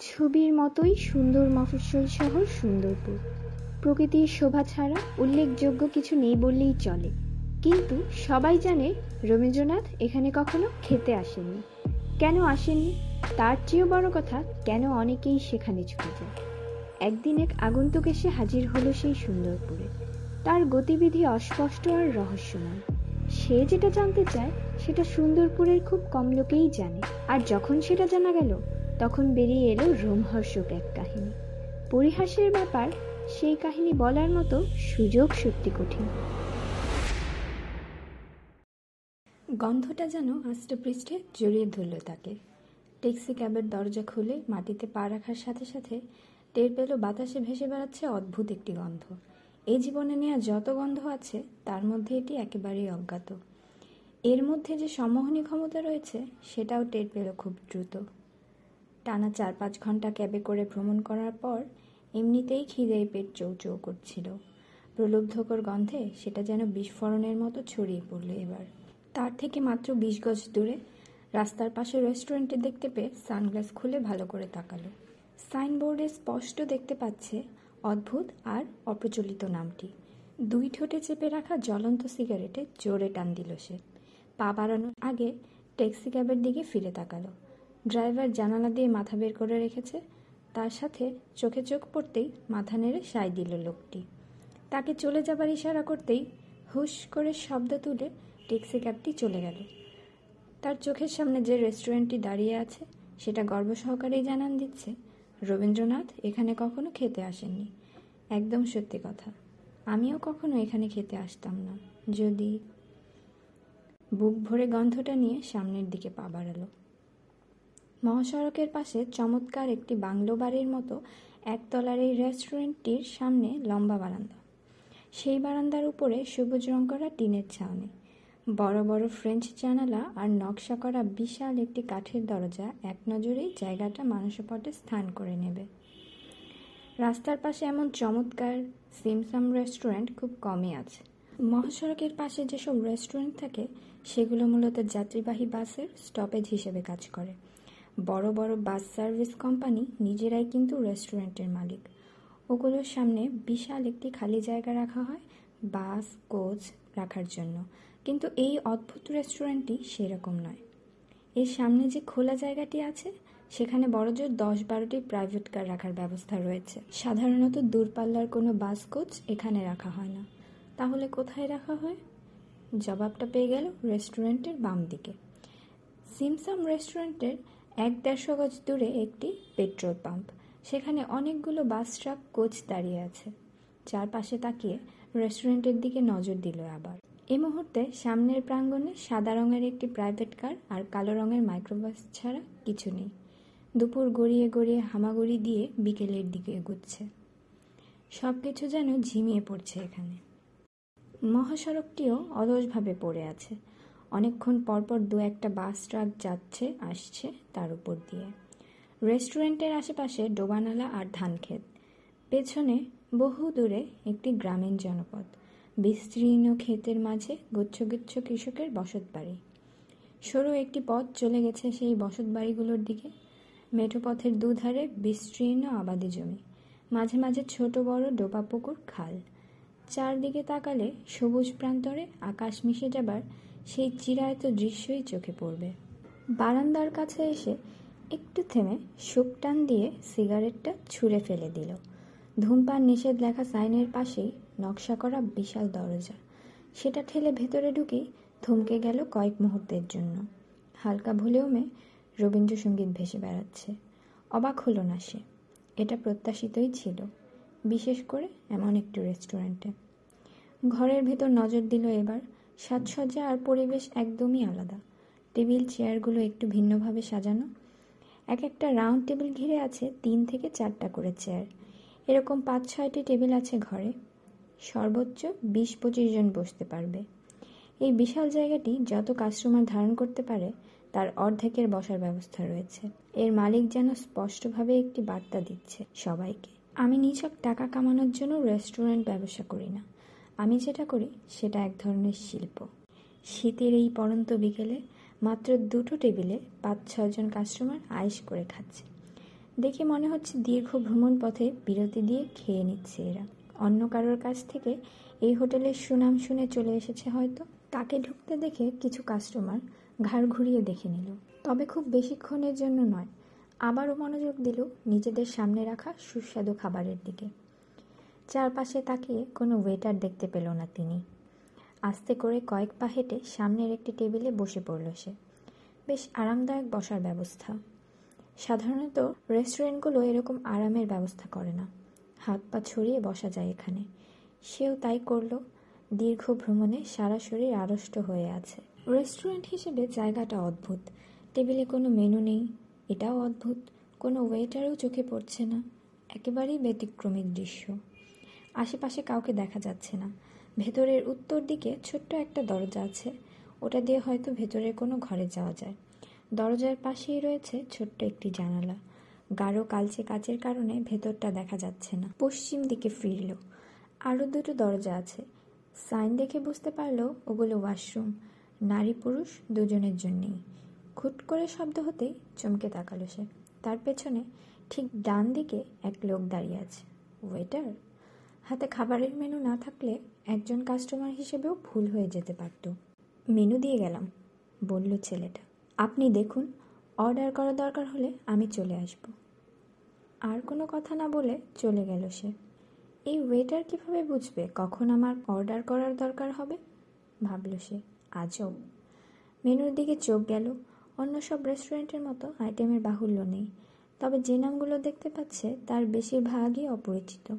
ছবির মতোই সুন্দর মফস্বল শহর সুন্দরপুর। প্রকৃতির শোভা ছাড়া উল্লেখযোগ্য কিছু নেই বললেই চলে। কিন্তু সবাই জানে রবীন্দ্রনাথ এখানে কখনো খেতে আসেননি। কেন আসেননি? তার চেয়েও বড় কথা, কেন অনেকেই সেখানে ছুটে যায়। একদিন এক আগন্তুক এসে হাজির হলো সেই সুন্দরপুরে। তার গতিবিধি অস্পষ্ট আর রহস্যময়। সে যেটা জানতে চায়, সেটা সুন্দরপুরের খুব কম লোকেই জানে। আর যখন সেটা জানা গেল তখন বেরিয়ে এলো রোমহর্ষক এক কাহিনী। পরিহাসের ব্যাপার, সেই কাহিনী বলার মতো সুযোগ সত্যি কঠিন। গন্ধটা যেন আষ্টপৃষ্ঠে জড়িয়ে ধরল তাকে। ট্যাক্সি ক্যাবের দরজা খুলে মাটিতে পা রাখার সাথে সাথে টের পেল বাতাসে ভেসে বেড়াচ্ছে অদ্ভুত একটি গন্ধ। এই জীবনে নেওয়া যত গন্ধ আছে, তার মধ্যে এটি একেবারেই অজ্ঞাত। এর মধ্যে যে সম্মোহনী ক্ষমতা রয়েছে, সেটাও টের পেল খুব দ্রুত। টানা চার পাঁচ ঘণ্টা ক্যাবে করে ভ্রমণ করার পর এমনিতেই খিদেই পেট চৌচৌ করছিল। প্রলুব্ধকর গন্ধে সেটা যেন বিস্ফোরণের মতো ছড়িয়ে পড়ল এবার। তার থেকে মাত্র বিশ গজ দূরে রাস্তার পাশে রেস্টুরেন্টে দেখতে পেয়ে সানগ্লাস খুলে ভালো করে তাকালো। সাইনবোর্ডে স্পষ্ট দেখতে পাচ্ছে অদ্ভুত আর অপ্রচলিত নামটি। দুই ঠোঁটে চেপে রাখা জ্বলন্ত সিগারেটে জোরে টান দিল সে। পা বাড়ানোর আগে ট্যাক্সি ক্যাবের দিকে ফিরে তাকালো। ড্রাইভার জানালা দিয়ে মাথা বের করে রেখেছে। তার সাথে চোখে চোখ পড়তেই মাথা নেড়ে সায় দিল লোকটি। তাকে চলে যাবার ইশারা করতেই হুশ করে শব্দ তুলে ট্যাক্সি ক্যাবটি চলে গেল। তার চোখের সামনে যে রেস্টুরেন্টটি দাঁড়িয়ে আছে, সেটা গর্ব সহকারেই জানান দিচ্ছে। রবীন্দ্রনাথ এখানে কখনো খেতে আসেননি। একদম সত্যি কথা। আমিও কখনো এখানে খেতে আসতাম না। যদি বুক ভরে গন্ধটা নিয়ে সামনের দিকে পা বাড়ালো। মহাসড়কের পাশে চমৎকার একটি বাংলো বাড়ির মতো একতলার এই রেস্টুরেন্টটির সামনে লম্বা বারান্দা। সেই বারান্দার উপরে সবুজ রং করা টিনের ছাউনি। বড় বড় ফ্রেঞ্চ জানালা আর নকশা করা বিশাল একটি কাঠের দরজা এক নজরেই জায়গাটা মানুষপটে স্থান করে নেবে। রাস্তার পাশে এমন চমৎকার সিমসাম রেস্টুরেন্ট খুব কমই আছে। মহাসড়কের পাশে যেসব রেস্টুরেন্ট থাকে, সেগুলো মূলত যাত্রীবাহী বাসের স্টপেজ হিসেবে কাজ করে। বড় বড় বাস সার্ভিস কোম্পানি নিজেরাই কিন্তু রেস্টুরেন্টের মালিক। ওগুলোর সামনে বিশাল একটি খালি জায়গা রাখা হয় বাস, কোচ রাখার জন্য। কিন্তু এই অদ্ভুত রেস্টুরেন্টটি সেরকম নয়। এর সামনে যে খোলা জায়গাটি আছে, সেখানে বড়জোর দশ বারোটি প্রাইভেট কার রাখার ব্যবস্থা রয়েছে। সাধারণত দূরপাল্লার কোনো বাস, কোচ এখানে রাখা হয় না। তাহলে কোথায় রাখা হয়? জবাবটা পেয়ে গেল রেস্টুরেন্টের বাম দিকে সিমসাম রেস্টুরেন্টের এক দেড়শো গজ দূরে একটি পেট্রোল পাম্প। সেখানে অনেকগুলো বাস ট্রাক কোচ দাঁড়িয়ে আছে। চারপাশে তাকিয়ে রেস্টুরেন্টের দিকে নজর দিল আবার। এ মুহূর্তে সামনের প্রাঙ্গণে সাদা রঙের একটি প্রাইভেট কার আর কালো রঙের মাইক্রোবাস ছাড়া কিছু নেই। দুপুর গড়িয়ে গড়িয়ে হামাগুড়ি দিয়ে বিকেলের দিকে এগুচ্ছে। সব কিছু যেন ঝিমিয়ে পড়ছে এখানে। মহাসড়কটিও অলসভাবে পড়ে আছে। অনেকক্ষণ পরপর দু একটা বাস ট্রাক যাচ্ছে, আসছে তার উপর দিয়ে। রেস্টুরেন্টের আশেপাশে ডোবানালা আর ধানক্ষেত। পেছনে বহু দূরে একটি গ্রামীণ জনপদ। বিস্তীর্ণ ক্ষেতের মাঝে গুচ্ছগুচ্ছ কৃষকের বসত বাড়ি সরু একটি পথ চলে গেছে সেই বসত বাড়িগুলোর দিকে। মেঠো পথের দুধারে বিস্তীর্ণ আবাদি জমি। মাঝে মাঝে ছোট বড় ডোবা পুকুর খাল। চারদিকে তাকালে সবুজ প্রান্তরে আকাশ মিশে যাবার সেই চিরায়ত দৃশ্যই চোখে পড়বে। বারান্দার কাছে এসে একটু থেমে শুক টান দিয়ে সিগারেটটা ছুঁড়ে ফেলে দিল। ধূমপান নিষেধ লেখা সাইনের পাশেই নকশা করা বিশাল দরজা। সেটা ঠেলে ভেতরে ঢুকেই থমকে গেল কয়েক মুহূর্তের জন্য। হালকা ভলিউমে রবীন্দ্রসঙ্গীত ভেসে বেড়াচ্ছে। অবাক হলো না সে। এটা প্রত্যাশিতই ছিল, বিশেষ করে এমন একটি রেস্টুরেন্টে। ঘরের ভেতর নজর দিল এবার সাজসজ্জা আর পরিবেশ একদমই আলাদা। টেবিল, চেয়ারগুলো একটু ভিন্নভাবে সাজানো। এক একটা রাউন্ড টেবিল ঘিরে আছে তিন থেকে চারটা করে চেয়ার। এরকম পাঁচ ছয়টি টেবিল আছে ঘরে। সর্বোচ্চ বিশ পঁচিশ জন বসতে পারবে। এই বিশাল জায়গাটি যত কাস্টমার ধারণ করতে পারে, তার অর্ধেকের বসার ব্যবস্থা রয়েছে। এর মালিক যেন স্পষ্টভাবে একটি বার্তা দিচ্ছে সবাইকে। আমি নিছক টাকা কামানোর জন্য রেস্টুরেন্ট ব্যবসা করি না। আমি যেটা করি, সেটা এক ধরনের শিল্প। শীতের এই পরন্ত বিকেলে মাত্র দুটো টেবিলে পাঁচ ছজন কাস্টমার আয়েস করে খাচ্ছে। দেখে মনে হচ্ছে দীর্ঘ ভ্রমণ পথে বিরতি দিয়ে খেয়ে নিচ্ছে এরা। অন্য কারোর কাছ থেকে এই হোটেলের সুনাম শুনে চলে এসেছে হয়তো। তাকে ঢুকতে দেখে কিছু কাস্টমার ঘাড় ঘুরিয়ে দেখে নিল। তবে খুব বেশিক্ষণের জন্য নয়, আবারও মনোযোগ দিল নিজেদের সামনে রাখা সুস্বাদু খাবারের দিকে। চারপাশে তাকিয়ে কোনো ওয়েটার দেখতে পেল না তিনি। আস্তে করে কয়েক পা হেঁটে সামনের একটি টেবিলে বসে পড়ল সে। বেশ আরামদায়ক বসার ব্যবস্থা। সাধারণত রেস্টুরেন্টগুলো এরকম আরামের ব্যবস্থা করে না। হাত পা ছড়িয়ে বসা যায় এখানে। সেও তাই করল। দীর্ঘ ভ্রমণে সারা শরীর আড়ষ্ট হয়ে আছে। রেস্টুরেন্ট হিসেবে জায়গাটা অদ্ভুত। টেবিলে কোনো মেনু নেই। এটাও অদ্ভুত। কোনো ওয়েটারও চোখে পড়ছে না। একেবারেই ব্যতিক্রমিক দৃশ্য। আশেপাশে কাউকে দেখা যাচ্ছে না। ভেতরের উত্তর দিকে ছোট্ট একটা দরজা আছে। ওটা দিয়ে হয়তো ভেতরের কোনো ঘরে যাওয়া যায়। দরজার পাশেই রয়েছে ছোট্ট একটি জানালা। গাঢ় কালচে কাচের কারণে ভেতরটা দেখা যাচ্ছে না। পশ্চিম দিকে ফিরল। আরও দুটো দরজা আছে। সাইন দেখে বুঝতে পারল ওগুলো ওয়াশরুম। নারী পুরুষ দুজনের জন্যেই। খুট করে শব্দ হতেই চমকে তাকালো সে। তার পেছনে ঠিক ডান দিকে এক লোক দাঁড়িয়ে আছে। ওয়েটার? হাতে খাবারের মেনু না থাকলে একজন কাস্টমার হিসেবেও ভুল হয়ে যেতে পারত। মেনু দিয়ে গেলাম, বলল ছেলেটা। আপনি দেখুন অর্ডার করা দরকার হলে আমি চলে আসব। আর কোনো কথা না বলে চলে গেল সে। এই ওয়েটার কীভাবে বুঝবে কখন আমার অর্ডার করার দরকার হবে? ভাবল সে। আজও মেনুর দিকে চোখ গেল। অন্য সব রেস্টুরেন্টের মতো আইটেমের বাহুল্য নেই। তবে যে নামগুলো দেখতে পাচ্ছে তার বেশিরভাগই অপরিচিত।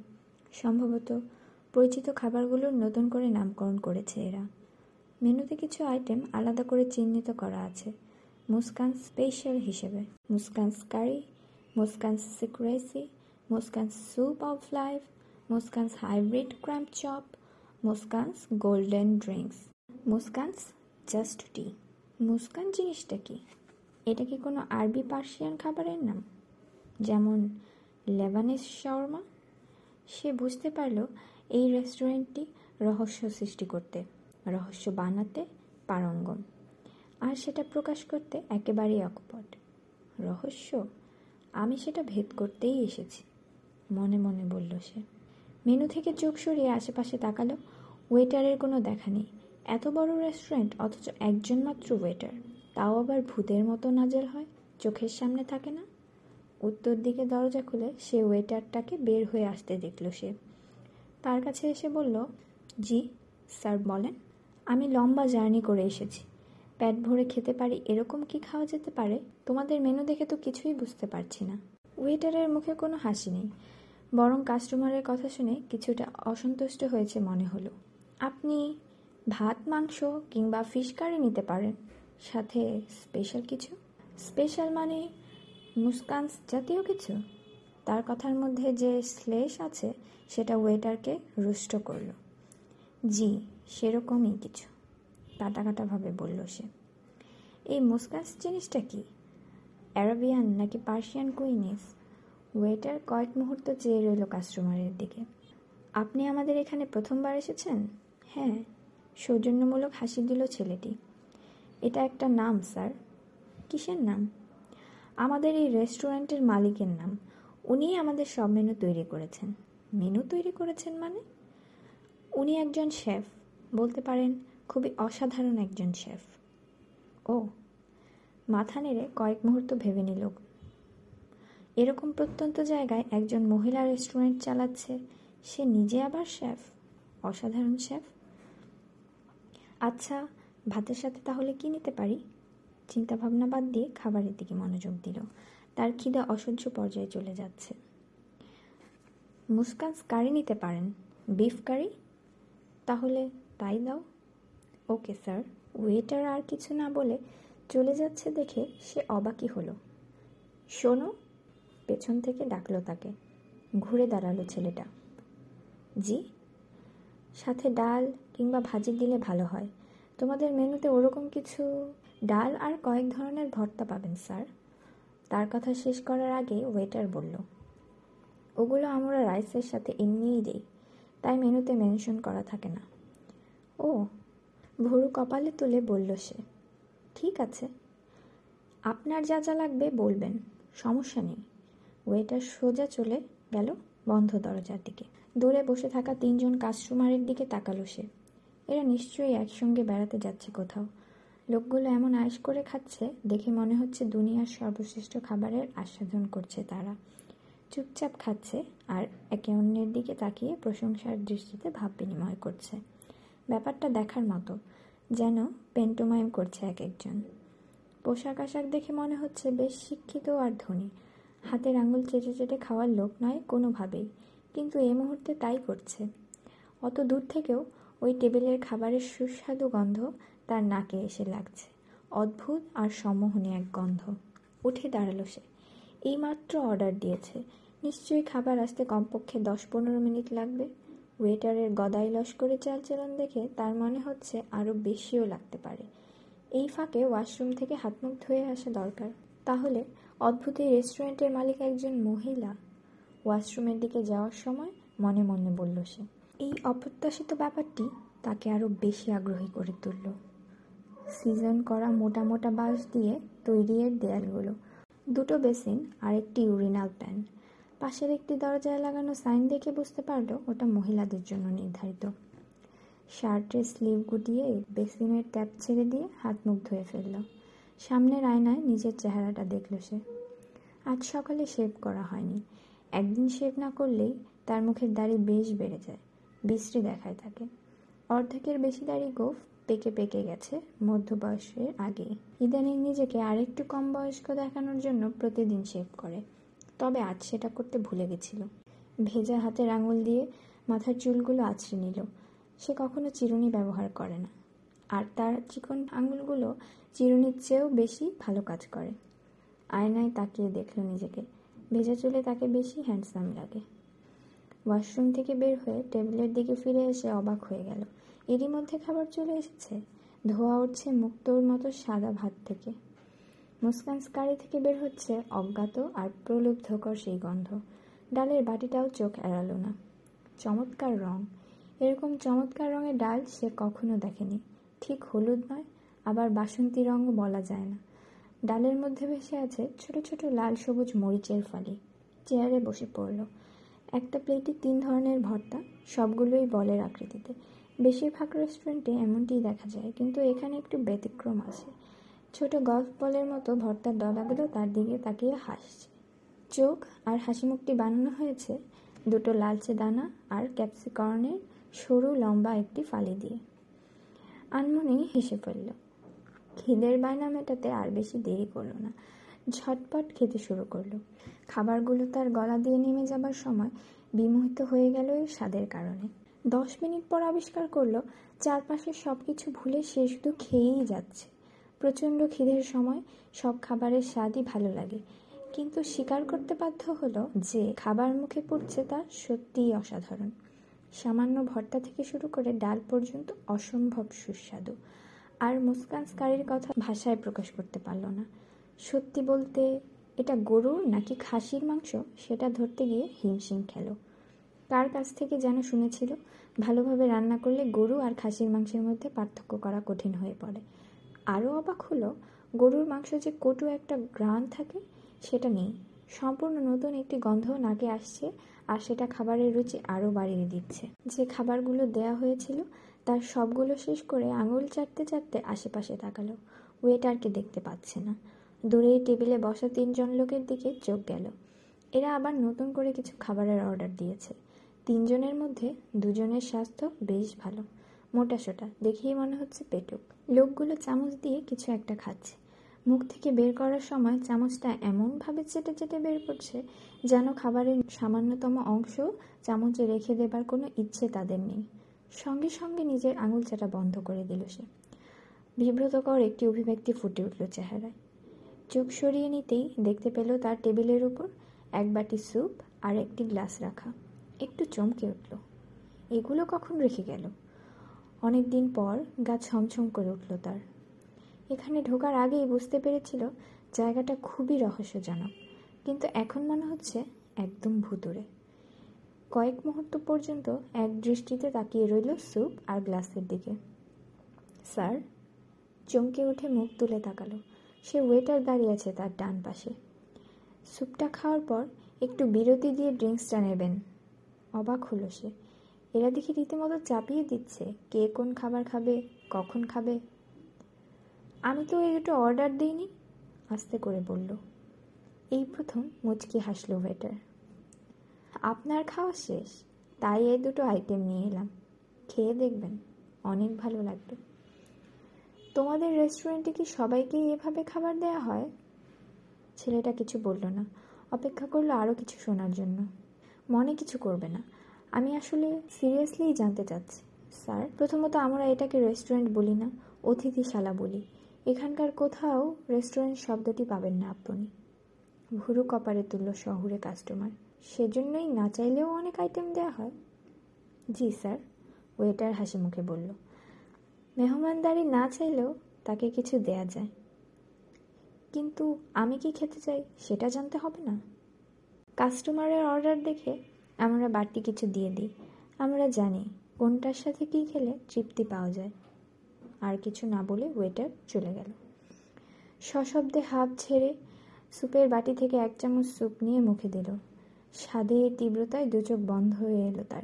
সম্ভবত পরিচিত খাবারগুলোর নতুন করে নামকরণ করেছে এরা। মেনুতে কিছু আইটেম আলাদা করে চিহ্নিত করা আছে। মুসকান স্পেশাল হিসেবে। Muskan's curry Muskan's secrecy Muskan's soup of life Muskan's hybrid cramp chop Muskan's golden drinks Muskan's just tea Muskan জিনিসটা কি? এটা কি কোনো আরবি পার্সিয়ান খাবারের নাম? যেমন লেবানিস শর্মা সে বুঝতে পারল এই রেস্টুরেন্টটি রহস্য সৃষ্টি করতে, রহস্য বানাতে পারঙ্গম। আর সেটা প্রকাশ করতে একেবারেই অকপট। রহস্য? আমি সেটা ভেদ করতেই এসেছি, মনে মনে বলল সে। মেনু থেকে চোখ সরিয়ে আশেপাশে তাকালো, ওয়েটারের কোনো দেখা নেই। এত বড় রেস্টুরেন্ট, অথচ একজন মাত্র ওয়েটার। তাও আবার ভূতের মতো নাজেল হয়, চোখের সামনে থাকে না? উত্তর দিকে দরজা খুলে সে ওয়েটারটাকে বের হয়ে আসতে দেখল সে। তার কাছে এসে বলল, জি, স্যার, বলেন, আমি লম্বা জার্নি করে এসেছি। প্যাট ভরে খেতে পারি এরকম কি খাওয়া যেতে পারে? তোমাদের মেনু দেখে তো কিছুই বুঝতে পারছি না। ওয়েটারের মুখে কোনো হাসি নেই, বরং কাস্টমারের কথা শুনে কিছুটা অসন্তুষ্ট হয়েছে মনে হলো। আপনি ভাত, মাংস কিংবা ফিশ কারি নিতে পারেন। সাথে স্পেশাল কিছু? স্পেশাল মানে মুস্কানস জাতীয় কিছু? তার কথার মধ্যে যে শ্লেষ আছে, সেটা ওয়েটারকে রুষ্ট করল। জি, সেরকমই কিছু কাটা কাটাভাবে বলল সে। এই মুস্কানস জিনিসটা কি? অ্যারাবিয়ান নাকি পার্সিয়ান কুইনিস? ওয়েটার কয়েক মুহূর্ত চেয়ে রইল কাস্টমারের দিকে। আপনি আমাদের এখানে প্রথমবার এসেছেন? হ্যাঁ সৌজন্যমূলক হাসি দিল ছেলেটি। এটা একটা নাম, স্যার। কিসের নাম? আমাদের এই রেস্টুরেন্টের মালিকের নাম। উনিই আমাদের সব মেনু তৈরি করেছেন। মেনু তৈরি করেছেন মানে? উনি একজন শেফ, বলতে পারেন খুবই অসাধারণ একজন শেফ। ও, মাথা নেড়ে কয়েক মুহূর্ত ভেবে নিল। এরকম প্রত্যন্ত জায়গায় একজন মহিলা রেস্টুরেন্ট চালাচ্ছে, সে নিজে আবার শেফ? অসাধারণ শেফ? আচ্ছা ভাতের সাথে তাহলে কি নিতে পারি? চিন্তাভাবনা বাদ দিয়ে খাবারের দিকে মনোযোগ দিল। তার খিদে অসহ্য পর্যায়ে চলে যাচ্ছে। মুস্কান কারি নিতে পারেন। Beef curry? তাহলে তাই দাও। ওকে, স্যার। ওয়েটার আর কিছু না বলে চলে যাচ্ছে দেখে সে অবাকই হলো। শোনো, পেছন থেকে ডাকলো তাকে। ঘুরে দাঁড়াল ছেলেটা। জি? সাথে ডাল কিংবা ভাজি দিলে ভালো হয়। তোমাদের মেনুতে ওরকম কিছু ডাল আর কয়েক ধরনের ভর্তা পাবেন, স্যার। তার কথা শেষ করার আগে ওয়েটার বলল, ওগুলো আমরা রাইসের সাথে এমনিই দিই, তাই মেনুতে মেনশন করা থাকে না। ও, ভুরু কপালে তুলে বলল সে, ঠিক আছে। আপনার যা যা লাগবে বলবেন, সমস্যা নেই। ওয়েটার সোজা চলে গেল বন্ধ দরজার দিকে। দূরে বসে থাকা তিনজন কাস্টমারের দিকে তাকালো সে। এরা নিশ্চয়ই একসঙ্গে বেড়াতে যাচ্ছে কোথাও। লোকগুলো এমন আয়েস করে খাচ্ছে, দেখে মনে হচ্ছে দুনিয়ার সর্বশ্রেষ্ঠ খাবারের আস্বাদন করছে তারা। চুপচাপ খাচ্ছে আর একে অন্যের দিকে তাকিয়ে প্রশংসার দৃষ্টিতে ভাব বিনিময় করছে। ব্যাপারটা দেখার মতো, যেন পেন্টোমাইম করছে এক একজন। পোশাক আশাক দেখে মনে হচ্ছে বেশ শিক্ষিত আর ধনী। হাতের আঙুল চেটে চেটে খাওয়ার লোক নয় কোনোভাবেই, কিন্তু এই মুহূর্তে তাই করছে। অত দূর থেকেও ওই টেবিলের খাবারের সুস্বাদু গন্ধ তার নাকে এসে লাগছে। অদ্ভুত আর সম্মোহনী এক গন্ধ। উঠে দাঁড়াল সে। এইমাত্র অর্ডার দিয়েছে। নিশ্চয়ই খাবার আসতে কমপক্ষে দশ পনেরো মিনিট লাগবে। ওয়েটারের গদাই লস্করে চালচলন দেখে তার মনে হচ্ছে আরও বেশিও লাগতে পারে। এই ফাঁকে ওয়াশরুম থেকে হাত মুখ ধুয়ে আসা দরকার। তাহলে অদ্ভুত এই রেস্টুরেন্টের মালিক একজন মহিলা? ওয়াশরুমের দিকে যাওয়ার সময় মনে মনে বলল সে। এই অপ্রত্যাশিত ব্যাপারটি তাকে আরও বেশি আগ্রহী করে তুলল। সিজন করা মোটা মোটা বাঁশ দিয়ে তৈরি এর দেয়ালগুলো। দুটো বেসিন আর একটি ইউরিনাল প্যান। পাশের একটি দরজায় লাগানো সাইন দেখে বুঝতে পারল ওটা মহিলাদের জন্য নির্ধারিত। শার্টের স্লিভ গুটিয়ে বেসিনের ট্যাপ ছেড়ে দিয়ে হাত মুখ ধুয়ে ফেলল। সামনের আয়নায় নিজের চেহারাটা দেখল সে। আজ সকালে শেভ করা হয়নি। একদিন শেভ না করলেই তার মুখের দাড়ি বেশ বেড়ে যায়, বিশ্রী দেখায় তাকে। অর্ধেকের বেশি দাড়ি গোফ পেকে পেকে গেছে মধ্যবয়সের আগে। ইদানিং নিজেকে আরেকটু কম বয়স্ক দেখানোর জন্য প্রতিদিন শেভ করে। তবে আজ সেটা করতে ভুলে গেছিল। ভেজা হাতের আঙুল দিয়ে মাথার চুলগুলো আছড়ে নিল। সে কখনো চিরুনি ব্যবহার করে না। আর তার চিকন আঙুলগুলো চিরুনির চেয়েও বেশি ভালো কাজ করে। আয়নায় তাকিয়ে দেখল নিজেকে। ভেজা চুলে তাকে বেশি হ্যান্ডসাম লাগে। ওয়াশরুম থেকে বের হয়ে টেবিলের দিকে ফিরে এসে অবাক হয়ে গেল। এরই মধ্যে খাবার চলে এসেছে। ধোয়া উঠছে মুক্তোর মতো সাদা ভাত থেকে। মুস্কান স্কারি থেকে বের হচ্ছে অজ্ঞাত আর প্রলুব্ধকর সেই গন্ধ। ডালের বাটিটাও চোখ এড়ালো না। চমৎকার রং। এরকম চমৎকার রঙের ডাল সে কখনো দেখেনি। ঠিক হলুদ নয়, আবার বাসন্তী রঙও বলা যায় না। ডালের মধ্যে ভেসে আছে ছোট ছোট লাল সবুজ মরিচের ফালি। চেয়ারে বসে পড়ল। একটা প্লেটে তিন ধরনের ভর্তা, সবগুলোই বলের আকৃতিতে। বেশিরভাগ রেস্টুরেন্টে এমনটিই দেখা যায়, কিন্তু এখানে একটু ব্যতিক্রম আছে। ছোট গল্ফ বলের মতো ভর্তার ডলাগুলো তার দিকে তাকিয়ে হাসছে। চোখ আর হাসি মুখটি বানানো হয়েছে দুটো লালচে দানা আর ক্যাপসিকর্নের সরু লম্বা একটি ফালি দিয়ে। আনমনেই হেসে ফেলল, খিদের বায়না মেটাতে আর বেশি দেরি করল না। ঝটপট খেতে শুরু করল। খাবারগুলো তার গলা দিয়ে নেমে যাবার সময় বিমোহিত হয়ে গেল এর স্বাদের কারণে। দশ মিনিট পর আবিষ্কার করল, চারপাশের সব কিছু ভুলে সে শুধু খেয়েই যাচ্ছে। প্রচণ্ড খিদের সময় সব খাবারের স্বাদই ভালো লাগে। কিন্তু স্বীকার করতে বাধ্য হলো যে, খাবার মুখে পড়ছে তা সত্যিই অসাধারণ। সামান্য ভর্তা থেকে শুরু করে ডাল পর্যন্ত অসম্ভব সুস্বাদু। আর মুস্কান স্কারির কথা ভাষায় প্রকাশ করতে পারল না। সত্যি বলতে, এটা গরুর নাকি খাসির মাংস? সেটা ধরতে গিয়ে হিমশিম খেল। কার কাছ থেকে যেন শুনেছিল, ভালোভাবে রান্না করলে গরু আর খাসির মাংসের মধ্যে পার্থক্য করা কঠিন হয়ে পড়ে। আরও অবাক হলো, গরুর মাংস যে কটু একটা গ্রান থাকে, সেটা নেই। সম্পূর্ণ নতুন একটি গন্ধ নাকে আসছে আর সেটা খাবারের রুচি আরও বাড়িয়ে দিচ্ছে। যে খাবারগুলো দেয়া হয়েছিল, তার সবগুলো শেষ করে আঙুল চাটতে চাটতে আশেপাশে তাকালো। ওয়েটারকে দেখতে পাচ্ছে না। দূরেই টেবিলে বসা তিনজন লোকের দিকে চোখ গেল। এরা আবার নতুন করে কিছু খাবারের অর্ডার দিয়েছে। তিনজনের মধ্যে দুজনের স্বাস্থ্য বেশ ভালো মোটাসোটা দেখেই মনে হচ্ছে পেটুক। লোকগুলো চামচ দিয়ে কিছু একটা খাচ্ছে। মুখ থেকে বের করার সময় চামচটা এমনভাবে চেটে চেটে বের করছে যেন খাবারের সামান্যতম অংশ চামচে রেখে দেবার কোনো ইচ্ছে তাদের নেই। সঙ্গে সঙ্গে নিজের আঙুল চাটা বন্ধ করে দিল সে। বিব্রতকর একটি অভিব্যক্তি ফুটে উঠল চেহারায়। চোখ সরিয়ে নিতেই দেখতে পেল তার টেবিলের উপর এক বাটি স্যুপ আর একটি গ্লাস রাখা। একটু চমকে উঠল। এগুলো কখন রেখে গেল? অনেক দিন পর গা ছমছম করে উঠল তার। এখানে ঢোকার আগেই বুঝতে পেরেছিল জায়গাটা খুবই রহস্যজনক, কিন্তু এখন মনে হচ্ছে একদম ভুতুরে কয়েক মুহূর্ত পর্যন্ত এক দৃষ্টিতে তাকিয়ে রইল স্যুপ আর গ্লাসের দিকে। স্যার, চমকে উঠে মুখ তুলে তাকালো। সে ওয়েটার দাঁড়িয়ে আছে তার ডান পাশে। স্যুপটা খাওয়ার পর একটু বিরতি দিয়ে ড্রিঙ্কসটা নেবেন অবাক হলো সে। এরা দেখি রীতিমতো চাপিয়ে দিচ্ছে কে কোন খাবার খাবে, কখন খাবে। আমি তো এই দুটো অর্ডার দিইনি, আস্তে করে বলল। এই প্রথম মুচকি হাসলো ওয়েটার আপনার খাওয়া শেষ, তাই এই দুটো আইটেম নিয়ে এলাম। খেয়ে দেখবেন, অনেক ভালো লাগবে। তোমাদের রেস্টুরেন্টে কি সবাইকেই এভাবে খাবার দেয়া হয়? ছেলেটা কিছু বলল না, অপেক্ষা করল আরও কিছু শোনার জন্য। মনে কিছু করবে না। আমি আসলে সিরিয়াসলিই জানতে চাচ্ছি। স্যার, প্রথমত আমরা এটাকে রেস্টুরেন্ট বলি না, অতিথিশালা বলি। এখানকার কোথাও রেস্টুরেন্ট শব্দটি পাবেন না আপনি। ভুরু কপারে তুলল শহুরে কাস্টমার। সেজন্যই না চাইলেও অনেক আইটেম দেওয়া হয়। জি, স্যার, ওয়েটার হাসি মুখে বলল। মেহমানদারি না চাইলেও তাকে কিছু দেয়া যায়। কিন্তু আমি কি খেতে চাই সেটা জানতে হবে না? কাস্টমারের অর্ডার দেখে আমরা বাড়তি কিছু দিয়ে দিই। আমরা জানি কোনটার সাথে কী খেলে তৃপ্তি পাওয়া যায়। আর কিছু না বলে ওয়েটার চলে গেল। সশব্দে হাফ ছেড়ে স্যুপের বাটি থেকে এক চামচ স্যুপ নিয়ে মুখে দিল। স্বাদের তীব্রতায় দু চোখ বন্ধ হয়ে এলো তার।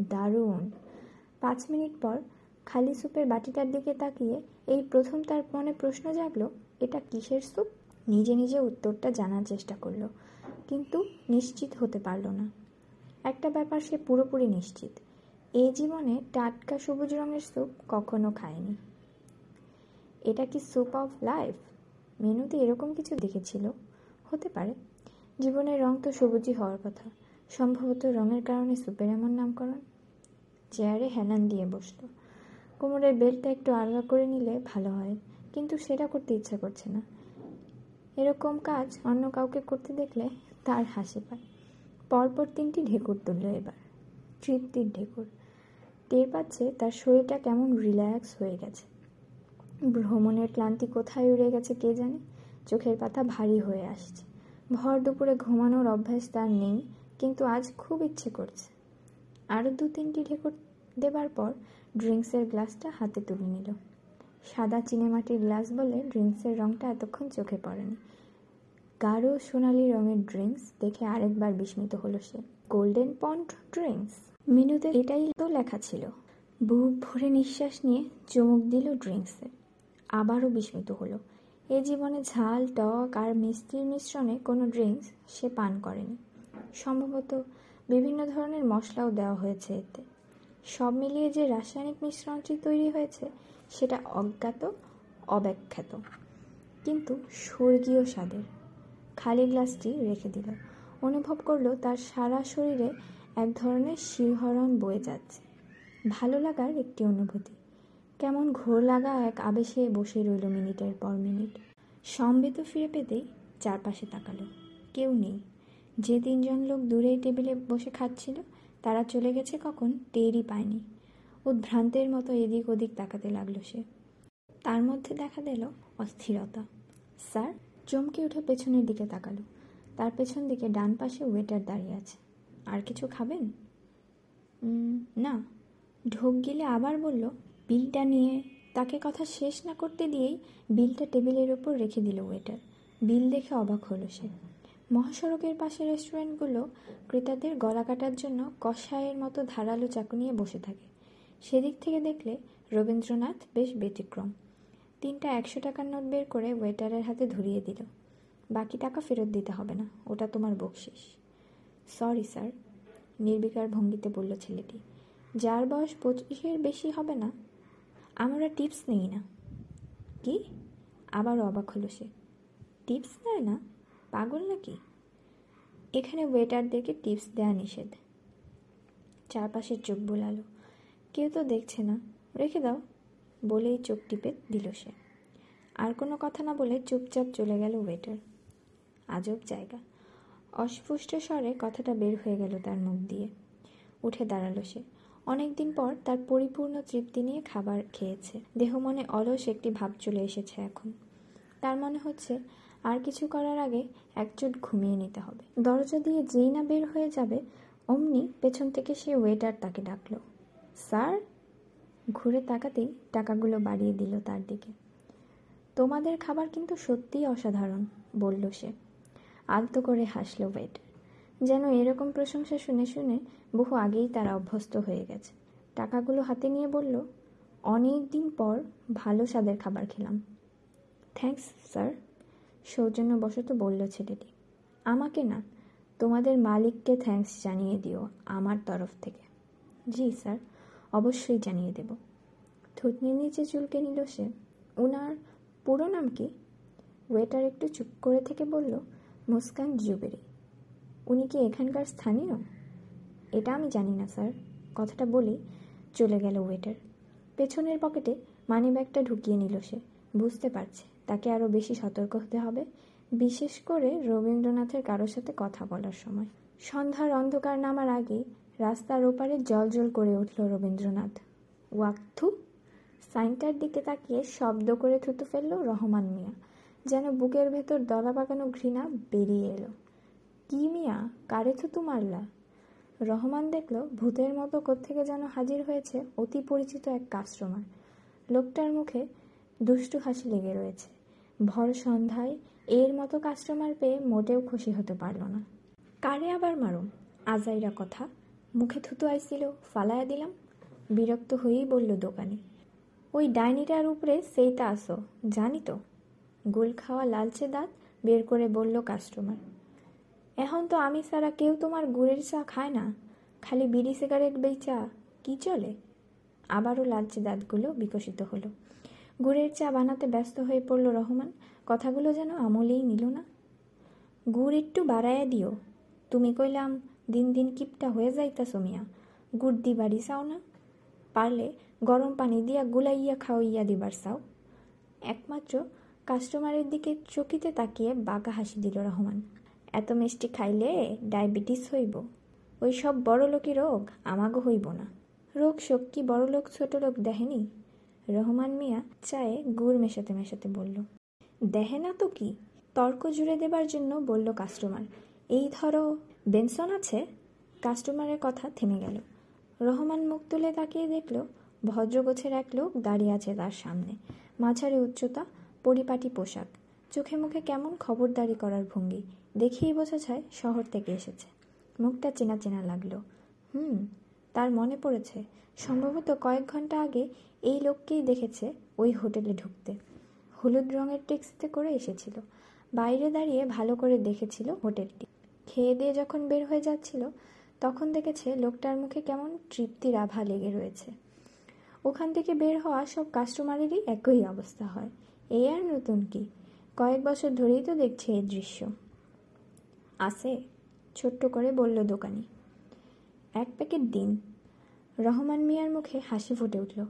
দারুণ। পাঁচ মিনিট পর খালি স্যুপের বাটিটার দিকে তাকিয়ে এই প্রথম তার মনে প্রশ্ন জাগলো, এটা কিসের স্যুপ নিজে নিজে উত্তরটা জানার চেষ্টা করল। কিন্তু নিশ্চিত হতে পারল না। একটা ব্যাপার সে পুরোপুরি নিশ্চিত, এই জীবনে টাটকা সবুজ রঙের স্যুপ কখনো খায়নি। এটা কি স্যুপ অফ লাইফ? মেনুতে এরকম কিছু দেখেছিল? হতে পারে। জীবনের রং তো সবুজই হওয়ার কথা, সম্ভবত রঙের কারণে স্যুপের এমন নামকরণ। চেয়ারে হেলান দিয়ে বসল। কোমরের বেল্টটা একটু আলগা করে নিলে ভালো হয়, কিন্তু সেটা করতে ইচ্ছা করছে না। এরকম কাজ অন্য কাউকে করতে দেখলে তার হাসি পায়। পরপর তিনটি ঢেকুর তুলল এবার। তৃপ্তির ঢেকুর। টের পাচ্ছে তার শরীরটা কেমন রিল্যাক্স হয়ে গেছে। ভ্রমণের ক্লান্তি কোথায় উড়ে গেছে কে জানে? চোখের পাতা ভারী হয়ে আসছে। ভর দুপুরে ঘুমানোর অভ্যাস তার নেই, কিন্তু আজ খুব ইচ্ছে করছে। আরও দু তিনটি ঢেকুর দেবার পর ড্রিঙ্কসের গ্লাসটা হাতে তুলে নিল। সাদা চিনেমাটির গ্লাস বলে ড্রিঙ্কসের রঙটা এতক্ষণ চোখে পড়েনি। গাঢ় সোনালি রঙের ড্রিঙ্কস দেখে আরেকবার বিস্মিত হলো সে। গোল্ডেন পন্ড ড্রিঙ্কস? মেনুতে এটাই তো লেখা ছিল। বুক ভরে নিঃশ্বাস নিয়ে চুমুক দিল ড্রিঙ্কসে। আবারও বিস্মিত হলো। এ জীবনে ঝাল, টক আর মিষ্টির মিশ্রণে কোনো ড্রিঙ্কস সে পান করেনি। সম্ভবত বিভিন্ন ধরনের মশলাও দেওয়া হয়েছে এতে। সব মিলিয়ে যে রাসায়নিক মিশ্রণটি তৈরি হয়েছে, সেটা অজ্ঞাত, অব্যাখ্যাত। কিন্তু স্বর্গীয় স্বাদের। খালি গ্লাসটি রেখে দিল। অনুভব করল তার সারা শরীরে এক ধরনের শিহরণ বয়ে যাচ্ছে। ভালো লাগার একটি অনুভূতি। কেমন ঘোর লাগা এক আবেশে বসে রইল মিনিটের পর মিনিট। সম্বিত ফিরে পেতেই চারপাশে তাকালো। কেউ নেই। যে তিনজন লোক দূরেই টেবিলে বসে খাচ্ছিল, তারা চলে গেছে কখন টেরই পায়নি। উদ্ভ্রান্তের মতো এদিক ওদিক তাকাতে লাগল সে। তার মধ্যে দেখা দিল অস্থিরতা। স্যার চমকে উঠে পেছনের দিকে তাকালো। তার পেছন দিকে ডান পাশে ওয়েটার দাঁড়িয়ে আছে। আর কিছু খাবেন? না। ঢোক গিলে আবার বলল, বিলটা নিয়ে তাকে কথা শেষ না করতে দিয়েই বিলটা টেবিলের ওপর রেখে দিল ওয়েটার বিল দেখে অবাক হলো সে। মহাসড়কের পাশে রেস্টুরেন্টগুলো ক্রেতাদের গলা কাটার জন্য কষায়ের মতো ধারালো চাকু নিয়ে বসে থাকে। সেদিক থেকে দেখলে রবীন্দ্রনাথ বেশ ব্যতিক্রম। তিনটা একশো টাকার নোট বের করে ওয়েটারের হাতে ধরিয়ে দিল। বাকি টাকা ফেরত দিতে হবে না, ওটা তোমার বকশিস। সরি, স্যার, নির্বিকার ভঙ্গিতে বলল ছেলেটি। যার বয়স পঁচিশের বেশি হবে না, আমরা টিপস নেই না। কি? আবার অবাক হলো সে। টিপস নেয় না? পাগল নাকি? এখানে ওয়েটারদেরকে টিপস দেওয়া নিষেধ। চারপাশের চোখ বোলালো। কেউ তো দেখছে না। রেখে দাও। বলেই চোখ টিপে দিল সে। আর কোনো কথা না বলে চুপচাপ চলে গেল ওয়েটার। আজব জায়গা। অস্পুষ্ট স্বরে কথাটা বের হয়ে গেল তার মুখ দিয়ে। উঠে দাঁড়াল সে। অনেকদিন পর তার পরিপূর্ণ তৃপ্তি নিয়ে খাবার খেয়েছে। দেহ মনে অলস একটি ভাব চলে এসেছে এখন। তার মনে হচ্ছে আর কিছু করার আগে একচোট ঘুমিয়ে নিতে হবে। দরজা দিয়ে যেই না বের হয়ে যাবে, অমনি পেছন থেকে সে ওয়েটার তাকে ডাকলো। স্যার? ঘুরে তাকাতেই টাকাগুলো বাড়িয়ে দিল তার দিকে। তোমাদের খাবার কিন্তু সত্যিই অসাধারণ, বলল সে। আলতো করে হাসল ওয়েটার যেন এরকম প্রশংসা শুনে শুনে বহু আগেই তারা অভ্যস্ত হয়ে গেছে। টাকাগুলো হাতে নিয়ে বলল, অনেক দিন পর ভালো স্বাদের খাবার খেলাম। থ্যাঙ্কস, স্যার, সৌজন্যবশত বলল ছেলেটি। আমাকে না, তোমাদের মালিককে থ্যাঙ্কস জানিয়ে দিও আমার তরফ থেকে। জি, স্যার। অবশ্যই জানিয়ে দেব। থুতনির নিচে চুলকে নিল সে। উনার পুরো নাম কি? ওয়েটার একটু চুপ করে থেকে বলল, মুস্কান জুবেরি। উনি কি এখানকার স্থানীয়? এটা আমি জানি না, স্যার। কথাটা বলি চলে গেল ওয়েটার। পেছনের পকেটে মানি ব্যাগটা ঢুকিয়ে নিল সে। বুঝতে পারছে, তাকে আরও বেশি সতর্ক হতে হবে, বিশেষ করে রবীন্দ্রনাথের কারোর সাথে কথা বলার সময়। সন্ধ্যার অন্ধকার নামার আগেই রাস্তার ওপারে জল জল করে উঠল রবীন্দ্রনাথ। ওয়াক্থু সাইনটার দিকে তাকিয়ে শব্দ করে থুতু ফেলল রহমান মিয়া, যেন বুকের ভেতর দলা পাকানো ঘৃণা বেরিয়ে এলো। কি মিয়া, কারে থুতু মারলা? রহমান দেখল ভূতের মতো কোত্থেকে যেন হাজির হয়েছে অতি পরিচিত এক কাস্টমার। লোকটার মুখে দুষ্টু হাসি লেগে রয়েছে। ভর সন্ধ্যায় এর মতো কাস্টমার পেয়ে মোটেও খুশি হতে পারল না। কারে আবার মারুম? আজাইরা কথা। মুখে থুতু আইছিল ফালায়া দিলাম। বিরক্ত হয়েই বলল দোকানি, ওই ডাইনিটার উপরে সেইটা আসো জানি তো। গোল খাওয়া লালচে দাঁত বের করে বলল কাস্টমার, এখন তো আমি ছাড়া কেউ তোমার গুড়ের চা খায় না, খালি বিড়ি সিগারেট বেচা, কি চলে? আবারও লালচে দাঁতগুলো বিকশিত হলো। গুড়ের চা বানাতে ব্যস্ত হয়ে পড়ল রহমান, কথাগুলো যেন আমলেই নিল না। গুড় একটু বাড়াইয়া দিও, তুমি কইলাম দিন দিন কিপটা হয়ে যাইতাছো মিয়া। গুড় দিবারই চাও না। পারলে গরম পানি দিয়া গুলাইয়া খাওয়াইয়া দিবার চাও। একমাত্র কাস্টমারের দিকে চকিতে তাকিয়ে বাঘা হাসি দিল রহমান। এত মিষ্টি খাইলে ডায়াবেটিস হইব। ওই সব বড় লোকই রোগ, আমাগো হইব না। রোগ শোক কি বড় লোক, ছোট লোক দেখেনি? রহমান মিয়া চায়ে গুড় মেশাতে মেশাতে বলল দেহে না তো কি? তর্ক জুড়ে দেবার জন্য বলল কাস্টমার, এই ধরো বেনসন আছে? কাস্টমারের কথা থেমে গেল। রহমান মুখ তুলে তাকিয়ে দেখল, ভদ্রগোছের এক লোক দাঁড়িয়ে আছে তার সামনে। মাঝারি উচ্চতা, পরিপাটি পোশাক। চোখে মুখে কেমন খবরদারি করার ভঙ্গি। দেখেই বোঝা যায় শহর থেকে এসেছে। মুখটা চেনা চেনা লাগল। হুম, তার মনে পড়েছে, সম্ভবত কয়েক ঘণ্টা আগে এই লোককেই দেখেছে ওই হোটেলে ঢুকতে। হলুদ রঙের ট্যাক্সিতে করে এসেছিল। বাইরে দাঁড়িয়ে ভালো করে দেখেছিল হোটেলটি। খেয়ে দিয়ে যখন বের হয়ে যাচ্ছিল, তখন দেখেছে লোকটার মুখে কেমন তৃপ্তির আভা লেগে রয়েছে। ওখান থেকে বের হওয়া সব কাস্টমারেরই একই অবস্থা হয়। এই আর নতুন কি? কয়েক বছর ধরেই তো দেখছে এই দৃশ্য। আছে ছোট্ট করে বলল দোকানি। এক প্যাকেট দিন রহমান মিয়ার মুখে হাসি ফুটে উঠল।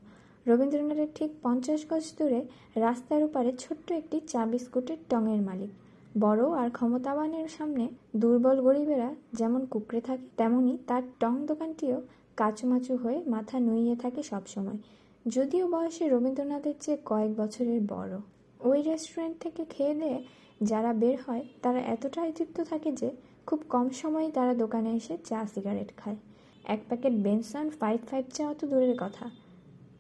রবীন্দ্রনাথের ঠিক পঞ্চাশ গজ দূরে রাস্তার উপারে ছোট্ট একটি চা বিস্কুটের টঙের মালিক। বড় আর ক্ষমতাবানের সামনে দুর্বল গরিবেরা যেমন কুকড়ে থাকে, তেমনি তার টং দোকানটিও কাচুমাচু হয়ে মাথা নুইয়ে থাকে সবসময়। যদিও বয়সে রবীন্দ্রনাথের চেয়ে কয়েক বছরের বড়। ওই রেস্টুরেন্ট থেকে খেয়ে দিয়ে যারা বের হয়, তারা এতটাই তৃপ্ত থাকে যে খুব কম সময়ে তারা দোকানে এসে চা সিগারেট খায়। এক প্যাকেট বেনসন ফাইভ ফাইভ চা তো দূরের কথা।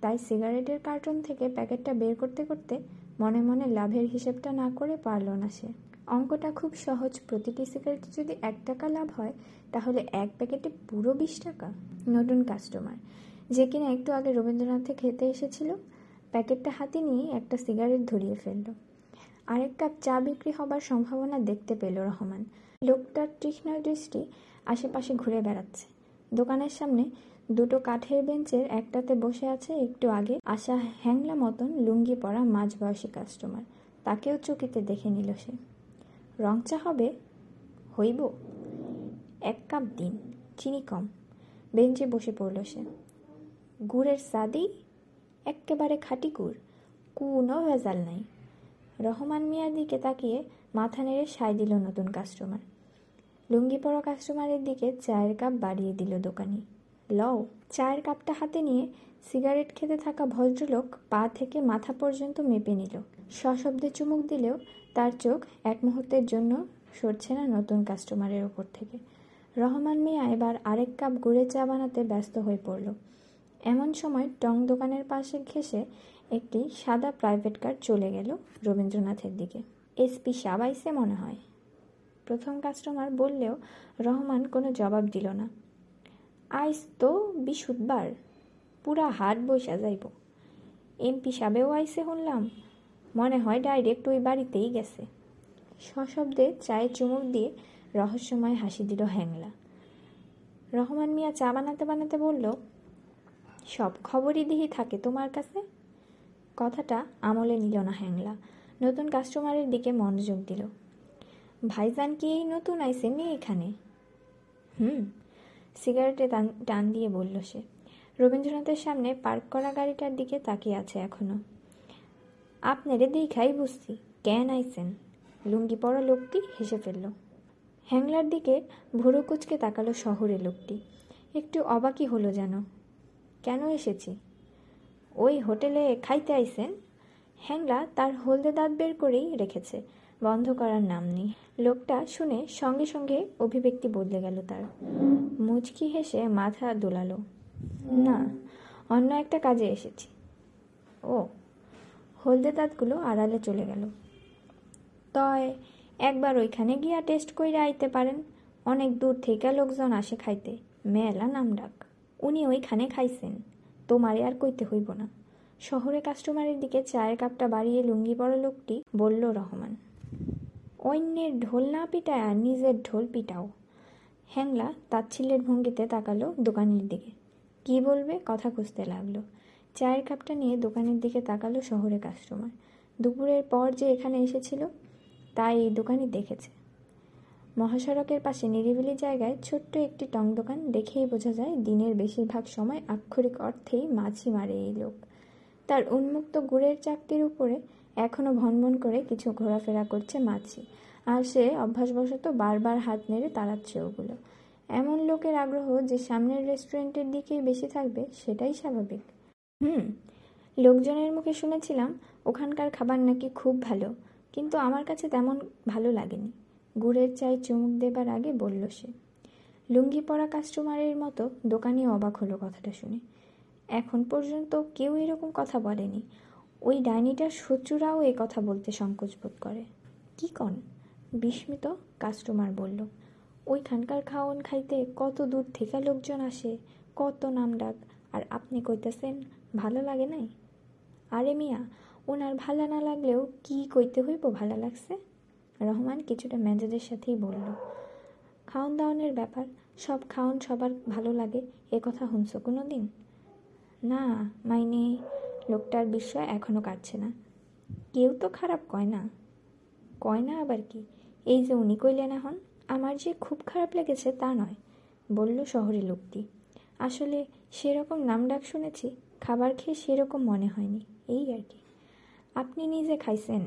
তাই সিগারেটের কার্টন থেকে প্যাকেটটা বের করতে করতে মনে মনে লাভের হিসেবটা না করে পারল না সে। অঙ্কটা খুব সহজ। প্রতিটি সিগারেটে যদি এক টাকা লাভ হয়, তাহলে এক প্যাকেটে পুরো বিশ টাকা নতুন কাস্টমার। যে কিনা একটু আগে রবীন্দ্রনাথে খেতে এসেছিল, প্যাকেটটা হাতে নিয়ে একটা সিগারেট ধরিয়ে ফেলল। আরেক কাপ চা বিক্রি হবার সম্ভাবনা দেখতে পেল রহমান। লোকটার তীক্ষ্ণ দৃষ্টি আশেপাশে ঘুরে বেড়াচ্ছে। দোকানের সামনে দুটো কাঠের বেঞ্চের একটাতে বসে আছে একটু আগে আসা হ্যাংলা মতন লুঙ্গি পরা মাঝবয়সী কাস্টমার। তাকেও চকিতে দেখে নিল সে। রং চা হবে? হইব। এক কাপ দিন চিনি কম। বেঞ্চে বসে পড়ল সে। গুড়ের সাদি? এক্কেবারে খাঁটি গুড়। কোনো ভেজাল নাই। রহমান মিয়ার দিকে তাকিয়ে মাথা নেড়ে সায় দিল নতুন কাস্টমার লুঙ্গি পরা কাস্টমারের দিকে চায়ের কাপ বাড়িয়ে দিল দোকানি। লও, চায়ের কাপটা হাতে নিয়ে সিগারেট খেতে থাকা ভদ্রলোক পা থেকে মাথা পর্যন্ত মেপে নিল। সশব্দে চুমুক দিলেও তার চোখ এক মুহূর্তের জন্য সরছে না নতুন কাস্টমারের ওপর থেকে। রহমান মিয়া এবার আরেক কাপ গুড়ে চা বানাতে ব্যস্ত হয়ে পড়ল। এমন সময় টং দোকানের পাশে ঘেসে একটি সাদা প্রাইভেট কার চলে গেল রবীন্দ্রনাথের দিকে। এসপি সাবাইসে মনে হয়। প্রথম কাস্টমার বললেও রহমান কোনো জবাব দিল না। আইস তো বিশুদ্ধবার, পুরা হাট বৈশা যাইব। এমপি সাবেও আইসে শুনলাম মনে হয় ডাইরেক্ট ওই বাড়িতেই গেছে। সশব্দে চায়ে চুমুক দিয়ে রহস্যময় হাসি দিল হ্যাংলা। রহমান মিয়া চা বানাতে বানাতে বলল, সব খবরই দিহি থাকে তোমার কাছে? কথাটা আমলে নিল না হ্যাংলা। নতুন কাস্টমারের দিকে মনোযোগ দিল। ভাইজান কি এই নতুন আইসে নি এখানে? হুম। সিগারেটে টান দিয়ে বলল সে। রবীন্দ্রনাথের সামনে পার্ক করা গাড়িটার দিকে তাকিয়ে আছে এখনও। আপনারে দেখাই বুঝছি। কেন আইসেন লুঙ্গি পরা লোকটি হেসে ফেলল। হ্যাংলার দিকে ভুরু কুচকে তাকালো শহরে লোকটি। একটু অবাকই হলো যেন। কেন এসেছি? ওই হোটেলে খাইতে আইসেন হ্যাংলা তার হলদে দাঁত বের করেই রেখেছে। বন্ধ করার নাম নেই। লোকটা শুনে সঙ্গে সঙ্গে অভিব্যক্তি বদলে গেল তার। মুচকি হেসে মাথা দোলালো। না, অন্য একটা কাজে এসেছি। ও হলদে দাঁতগুলো আড়ালে চলে গেল। তয় একবার ওইখানে গিয়া টেস্ট কইরা আইতে পারেন। অনেক দূর থেকে লোকজন আসে খাইতে। মেলা নাম ডাক উনি ওইখানে খাইছেন। তোমারে আর কইতে হইব না। শহরে কাস্টমারের দিকে চায়ের কাপটা বাড়িয়ে লুঙ্গি পরা লোকটি বলল, রহমান, অন্যের ঢোল না পিটায় আর নিজের ঢোল পিটাও। হ্যাংলা তাচ্ছিল্যের ভঙ্গিতে তাকালো দোকানের দিকে। কি বলবে? কথা খুঁজতে লাগল। চায়ের কাপটা নিয়ে দোকানের দিকে তাকালো শহরে কাস্টমার। দুপুরের পর যে এখানে এসেছিল, তাই এই দোকানই দেখেছে। মহাসড়কের পাশে নিরিবিলি জায়গায় ছোট্ট একটি টং দোকান দেখেই বোঝা যায় দিনের বেশিরভাগ সময় আক্ষরিক অর্থেই মাছি মারে এই লোক। তার উন্মুক্ত গুড়ের চাকতির উপরে এখনও ভনভন করে কিছু ঘোরাফেরা করছে মাছি, আর সে অভ্যাসবশত বারবার হাত নেড়ে তাড়াচ্ছে ওগুলো। এমন লোকের আগ্রহ যে সামনের রেস্টুরেন্টের দিকেই বেশি থাকবে, সেটাই স্বাভাবিক। হুম, লোকজনের মুখে শুনেছিলাম ওখানকার খাবার নাকি খুব ভালো, কিন্তু আমার কাছে তেমন ভালো লাগেনি। গুড়ের চায় চুমুক দেবার আগে বলল সে। লুঙ্গি পরা কাস্টমারের মতো দোকানে অবাক হলো কথাটা শুনে। এখন পর্যন্ত কেউ এরকম কথা বলেনি। ওই ডাইনিটার শত্রুরাও এ কথা বলতে সংকোচ বোধ করে। কি কন? বিস্মিত কাস্টমার বলল, ওইখানকার খাওয়ন খাইতে কত দূর থেকে লোকজন আসে, কত নাম ডাক আর আপনি কইতেছেন ভালো লাগে নাই? আরে মিয়া ওনার ভালো না লাগলেও কি কইতে হইব ভালো লাগছে? রহমান কিছুটা মেজাজের সাথেই বলল, খাওন দাওয়ানের ব্যাপার, সব খাওন সবার ভালো লাগে, এ কথা শুনছো কোনো দিন না, মাইনে, লোকটার বিষয় এখনও কাটছে না। কেউ তো খারাপ কয় না। কয় না আবার কি? এই যে উনি কইলেন এখন, আমার যে খুব খারাপ লেগেছে তা নয়, বলল শহরে লোকটি। আসলে সেরকম নাম ডাক শুনেছি খাবার খেয়ে সেরকম মনে হয়নি। এই আর কি। আপনি নিজে খাইছেন।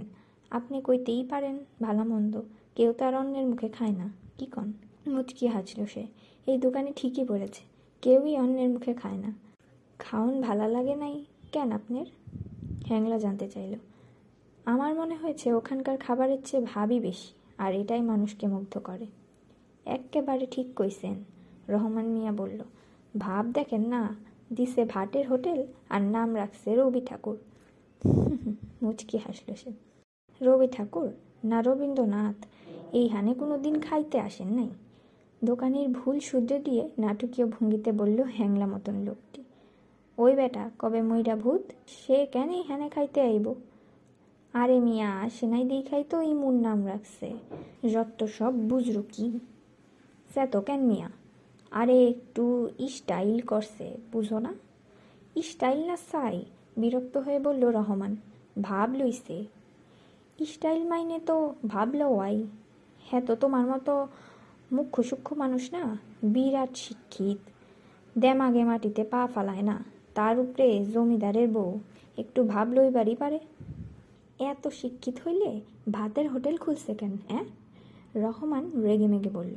আপনি কইতেই পারেন ভালো মন্দ কেউ তার অন্যের মুখে খায় না। কি কন? মুচকি হাসল সে। এই দোকানে ঠিকই বলেছে, কেউই অন্যের মুখে খায় না। খাওন ভালো লাগে নাই কেন আপনার? হ্যাংলা জানতে চাইল। আমার মনে হয়েছে ওখানকার খাবারের চেয়ে ভাবই বেশি, আর এটাই মানুষকে মুগ্ধ করে। এক্কেবারে ঠিক কইছেন, রহমান মিয়া বলল। ভাব দেখেন না দিছে ভাটের হোটেল আর নাম রাখছে রবি ঠাকুর। মুচকি হাসল সে। রবি ঠাকুর? না রবীন্দ্রনাথ। এইখানে কোনো দিন খাইতে আসেন নাই। দোকানের ভুল শুদ্ধ দিয়ে নাটকীয় ভঙ্গিতে বলল, হ্যাংলা মতন লোকটি। ওই বেটা কবে ময়রা ভূত? সে কেন এখানে খাইতে আইব? আরে মিয়া, সেনাই দেখাই তো ইমুর নাম রাখছে। যত সব বুঝরু কি সে তো কেন মিয়া? আরে একটু স্টাইল করছে, বুঝো না? স্টাইল না সাই? বিরক্ত হয়ে বলল রহমান। ভাব লইছে। স্টাইল মাইনে তো ভাবলো ওয়াই হ্যাঁ তো তোমার মতো মুখ্য সূক্ষ্ম মানুষ না? বিরাট শিক্ষিত। দেমাগে মাটিতে পা ফালায় না। তার উপরে জমিদারের বউ। একটু ভাব লইবারই পারে। এত শিক্ষিত হইলে ভাতের হোটেল খুলছে কেন হ্যাঁ? রহমান রেগে মেগে বলল।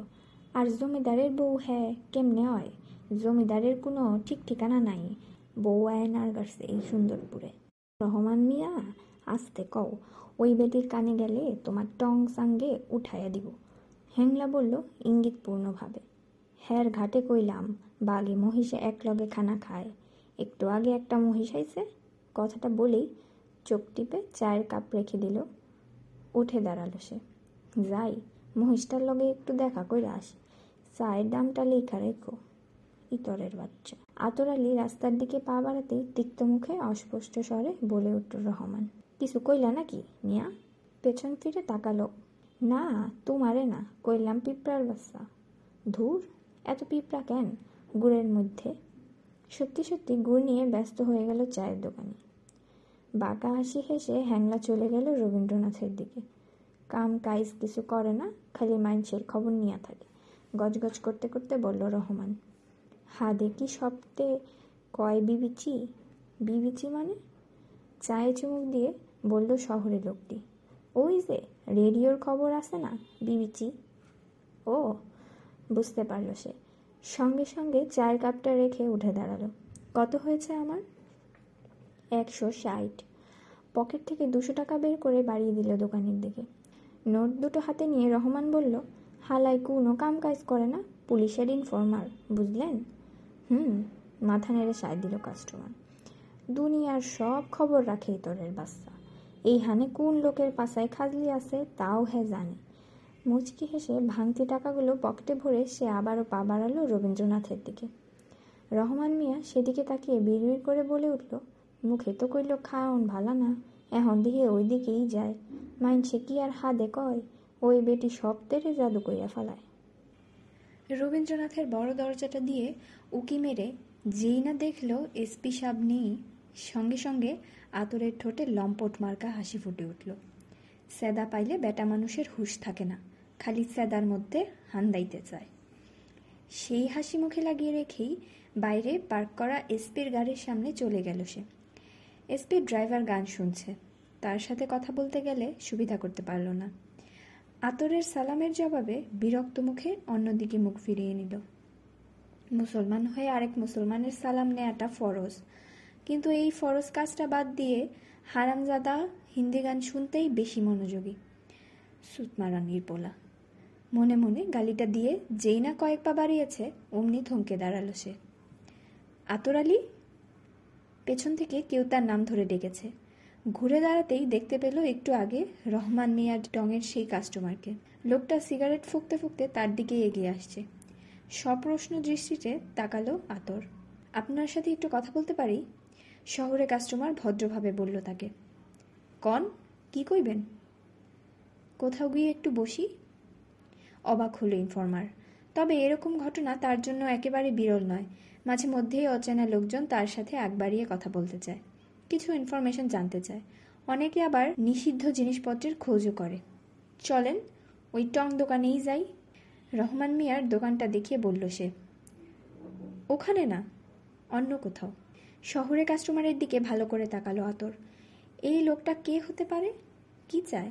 আর জমিদারের বউ হ্যাঁ কেমনে হয়? জমিদারের কোনো ঠিক ঠিকানা নাই। বউ আয়নার গাছে এই সুন্দরপুরে। রহমান মিয়া, আসতে কও, ওই বেটির কানে গেলে তোমার টং সাঙ্গে উঠাইয়া দিব। হ্যাংলা বলল ইঙ্গিতপূর্ণভাবে। হ্যার ঘাটে কইলাম, বাঘে মহিষে এক লগে খানা খায়। একটু আগে একটা মহিষ আইছে, কথাটা বলেই চোখ টিপে চায়ের কাপ রেখে দিল। উঠে দাঁড়াল সে। যাই, মহিষটার লগে একটু দেখা করে আসি। চায়ের দামটা লেখা রেখো। ইতরের বাচ্চা। আতর আলী রাস্তার দিকে পা বাড়াতেই তিক্ত মুখে অস্পষ্ট স্বরে বলে উঠল রহমান, কিছু কইলা নাকি মিয়া? পেছন ফিরে তাকালো। না, তোমারে না, কইলাম পিঁপড়ার বাচ্চা। ধুর, এত পিঁপড়া কেন গুড়ের মধ্যে? সত্যি সত্যি গুড় নিয়ে ব্যস্ত হয়ে গেল চায়ের দোকানে। বাঁকা হাসি হেসে হ্যাংলা চলে গেল রবীন্দ্রনাথের দিকে। কাম কাইজ কিছু করে না, খালি মাইন্সের খবর নিয়ে থাকে। গজগজ করতে করতে বলল, রহমান, হা দেখি সপ্তে কয় বিবিচি? বিবিচি মানে? চায়ে চুমুক দিয়ে বলল শহরে লোকটি, ওই যে রেডিওর খবর আছে না, বিবিচি? ও, বুঝতে পারল সে। সঙ্গে সঙ্গে চায়ের কাপটা রেখে উঠে দাঁড়াল। কত হয়েছে আমার? একশো ষাট। পকেট থেকে দুশো টাকা বের করে বাড়িয়ে দিল দোকানের দিকে। নোট দুটো হাতে নিয়ে রহমান বলল হালাই কোনো কাম কাজ করে না, পুলিশের ইনফর্মার বুঝলেন? হুম, মাথা নেড়ে সায় দিল কাস্টমার দুনিয়ার সব খবর রাখে তোরের বাচ্চা। এই হানে কোন লোকের পাশায় খাজলি আছে, তাও হ্যাঁ জানে। মুচকি হেসে ভাঙতি টাকাগুলো পকেটে ভরে সে আবারও পা বাড়ালো রবীন্দ্রনাথের দিকে। রহমান মিয়া সেদিকে তাকিয়ে বিড়বিড় করে বলে উঠল, মুখে তো কইল খাওন ভালা না, এখন দিকে ওই দিকেই যায়। মাইনসে কি আর হাদে কয়? ওই বেটি সব তেরে জাদু কইয়া ফেলায়। রবীন্দ্রনাথের বড় দরজাটা দিয়ে উকি মেরে যেই না দেখল এসপি সাব নেই, সঙ্গে সঙ্গে আতরের ঠোঁটে লম্পট মার্কা হাসি ফুটে উঠল। স্যাদা পাইলে বেটা মানুষের হুশ থাকে না, খালি স্যাদার মধ্যে হান্দাইতে চায়। সেই হাসি মুখে লাগিয়ে রেখেই বাইরে পার্ক করা এসপির গাড়ির সামনে চলে গেল সে। এসপির ড্রাইভার গান শুনছে, তার সাথে কথা বলতে গেলে সুবিধা করতে পারল না। আতরের সালামের জবাবে বিরক্ত মুখে অন্যদিকে মুখ ফিরিয়ে নিল। মুসলমান হয়ে আরেক মুসলমানের সালাম নেয়াটা ফরজ। কিন্তু এই ফরজ কাজটা বাদ দিয়ে হারামজাদা হিন্দি গান শুনতেই বেশি মনোযোগী। সুতমারা পোলা। মনে মনে গালিটা দিয়ে যেই না কয়েক পা বাড়িয়েছে, অমনি থমকে দাঁড়াল সে। আতর আলী? পেছন থেকে কেউ তার নাম ধরে ডেকেছে। ঘুরে দাঁড়াতেই দেখতে পেল একটু আগে রহমান মিয়ার ডঙের সেই কাস্টমারকে। লোকটা সিগারেট ফুঁকতে ফুঁকতে তার দিকে এগিয়ে আসছে। সপ্রশ্ন দৃষ্টিতে তাকালো আতর। আপনার সাথে একটু কথা বলতে পারি? শহরে কাস্টমার ভদ্রভাবে বলল তাকে। কন? কি কইবেন? কোথাও গিয়ে একটু বসি? অবাক হলো ইনফর্মার। তবে এরকম ঘটনা তার জন্য একেবারে বিরল নয়। মাঝে মধ্যেই অচেনা লোকজন তার সাথে আগ বাড়িয়ে কথা বলতে চায়। কিছু ইনফরমেশন জানতে চায়। অনেকে আবার নিষিদ্ধ জিনিসপত্রের খোঁজও করে। চলেন, ওই টং দোকানেই যাই। রহমান মিয়ার দোকানটা দেখিয়ে বলল সে, ওখানে না, অন্য কোথাও। শহরে কাস্টমারের দিকে ভালো করে তাকালো আতর। এই লোকটা কে হতে পারে? কি চায়?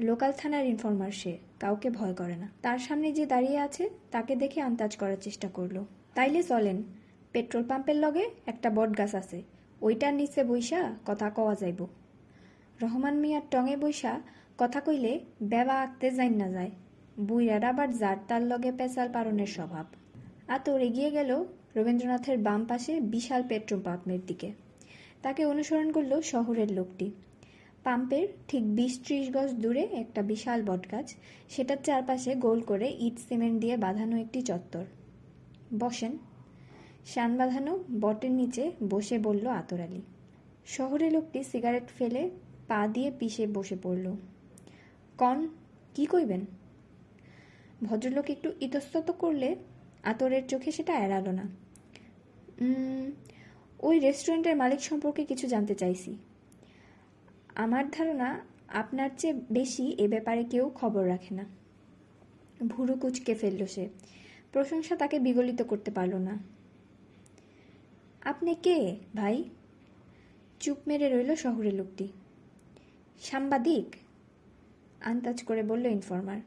লোকাল থানার ইনফরমার সে, কাউকে ভয় করে না। তার সামনে যে দাঁড়িয়ে আছে, তাকে দেখে আন্দাজ করার চেষ্টা করল। তাইলে চলেন, পেট্রোল পাম্পের লগে একটা বট গাছ আছে ওইটার নিচে বৈশা কথা কওয়া যাইব। রহমান মিয়ার টঙে বৈশা কথা কইলে বেবা আঁকতে যাই না যায়। বুইরার আবার যার তার লগে পেঁচাল পারনের স্বভাব। আতর এগিয়ে গেল রবীন্দ্রনাথের বাম পাশে বিশাল পেট্রোল পাম্পের দিকে। তাকে অনুসরণ করল শহরের লোকটি। পাম্পের ঠিক বিশ ত্রিশ গজ দূরে একটা বিশাল বটগাছ, সেটার চারপাশে গোল করে ইট সিমেন্ট দিয়ে বাঁধানো একটি চত্বর। বসেন শান বাঁধানো বটের নিচে বসে বলল আতর শহরে লোকটি সিগারেট ফেলে পা দিয়ে পিষে বসে পড়ল। কন, কি কইবেন? ভদ্রলোক একটু ইতস্তত করলে আতরের চোখে সেটা এড়ালো না। ওই রেস্টুরেন্টের মালিক সম্পর্কে কিছু জানতে চাইছি। আমার ধারণা আপনার চেয়ে বেশি এ ব্যাপারে কেউ খবর রাখে না। ভুরু কুচকে ফেলল সে। প্রশংসা তাকে বিগলিত করতে পারল না। আপনি কে, ভাই? চুপ মেরে রইল শহরের লোকটি। সাংবাদিক, আন্দাজ করে বলল ইনফর্মার।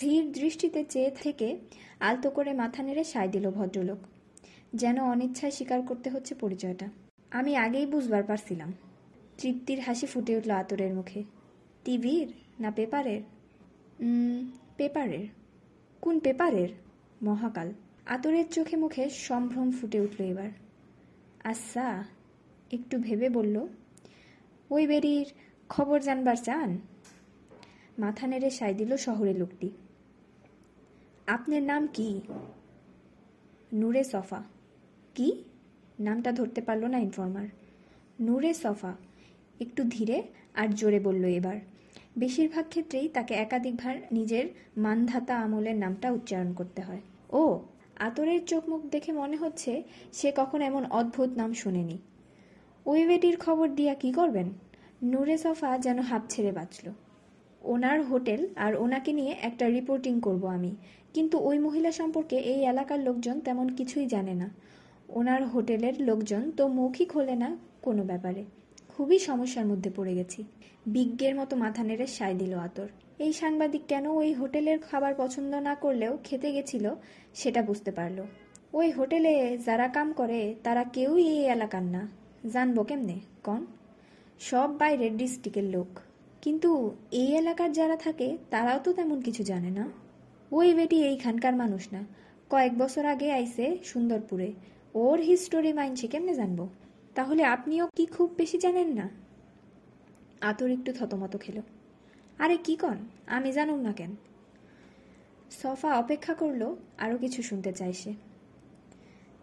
ধীর দৃষ্টিতে চেয়ে থেকে আলতো করে মাথা নেড়ে সায় দিল ভদ্রলোক। যেন অনিচ্ছায় স্বীকার করতে হচ্ছে পরিচয়টা। আমি আগেই বুঝবার পারছিলাম। তৃপ্তির হাসি ফুটে উঠল আতরের মুখে। টিভির না পেপারের? পেপারের। কোন পেপারের? মহাকাল। আতরের চোখে মুখে সম্ভ্রম ফুটে উঠল এবার। আচ্ছা একটু ভেবে বলল ওই বেরির খবর জানবার চান? মাথা নেড়ে সাই দিল শহরে লোকটি। আপনার নাম কি? নূরে সফা। কি? নামটা ধরতে পারল না ইনফর্মার। নূরে সফা। একটু ধীরে আর জোরে বলল এবার। বেশিরভাগ ক্ষেত্রেই তাকে একাধিকবার নিজের মানধাতা আমলের নামটা উচ্চারণ করতে হয়। ও আতরের চোখ মুখ দেখে মনে হচ্ছে সে কখন এমন অদ্ভুত নাম শোনেনি। ওই বেটির খবর দিয়া কি করবেন? নূরে সফা যেন হাঁপ ছেড়ে বাঁচল। ওনার হোটেল আর ওনাকে নিয়ে একটা রিপোর্টিং করব আমি। কিন্তু ওই মহিলা সম্পর্কে এই এলাকার লোকজন তেমন কিছুই জানে না। ওনার হোটেলের লোকজন তো মৌখিক হলে না কোনো ব্যাপারে। খুবই সমস্যার মধ্যে পড়ে গেছি। বিজ্ঞের মতো মাথা নেড়ে সায় দিল আতর। এই সাংবাদিক কেন ওই হোটেলের খাবার পছন্দ না করলেও খেতে গেছিল, সেটা বুঝতে পারল। ওই হোটেলে যারা কাম করে, তারা কেউই এই এলাকার না। জানব কেমনে, কন? সব বাইরের ডিস্ট্রিক্টের লোক। কিন্তু এই এলাকার যারা থাকে, তারাও তো তেমন কিছু জানে না। ওই বেটি এইখানকার মানুষ না। কয়েক বছর আগে আইসে সুন্দরপুরে। ওর হিস্টোরি মাইনছে কেমনে জানব? তাহলে আপনিও কি খুব বেশি জানেন না? আতর একটু থতমত খেল। আরে কি কন? আমি জানুম না কেন? সফা অপেক্ষা করল আরও কিছু শুনতে চাই সে।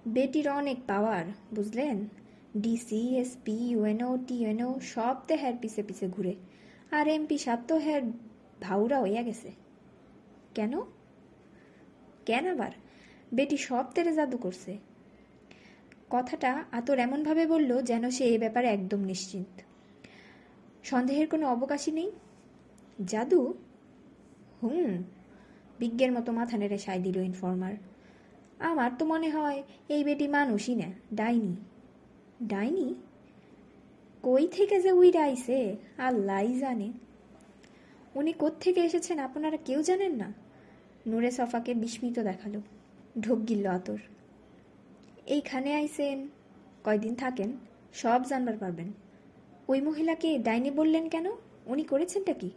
বেটির অনেক পাওয়ার, বুঝলেন? ডিসি এসপি ইউএনও টিএনও সব তো হ্যার পিছে পিছে ঘুরে। আর এমপি সাপ তো হ্যার ভাউরা হইয়া গেছে। কেন? কেন আবার? বেটি সব তেরে জাদু করছে। কথাটা আতর এমনভাবে বলল যেন সে এ ব্যাপারে একদম নিশ্চিন্ত। সন্দেহের কোনো অবকাশই নেই। জাদু? হুম, বিজ্ঞের মতো মাথা নেড়ে সাই দিল ইনফর্মার। আমার তো মনে হয় এই বেটি মানুষই না, ডাইনি। ডাইনি? কই থেকে যে উইরা আইছে আল্লাহ জানে। উনি থেকে এসেছেন আপনারা কেউ জানেন না? নূরে সফাকে বিস্মিত দেখাল, ঢোক গিল্ল আতর। এইখানে আইসেন কয়দিন থাকেন? সব জানবার পারবেন। ওই মহিলাকে ডাইনি বললেন কেন? উনি করেছেনটা কি?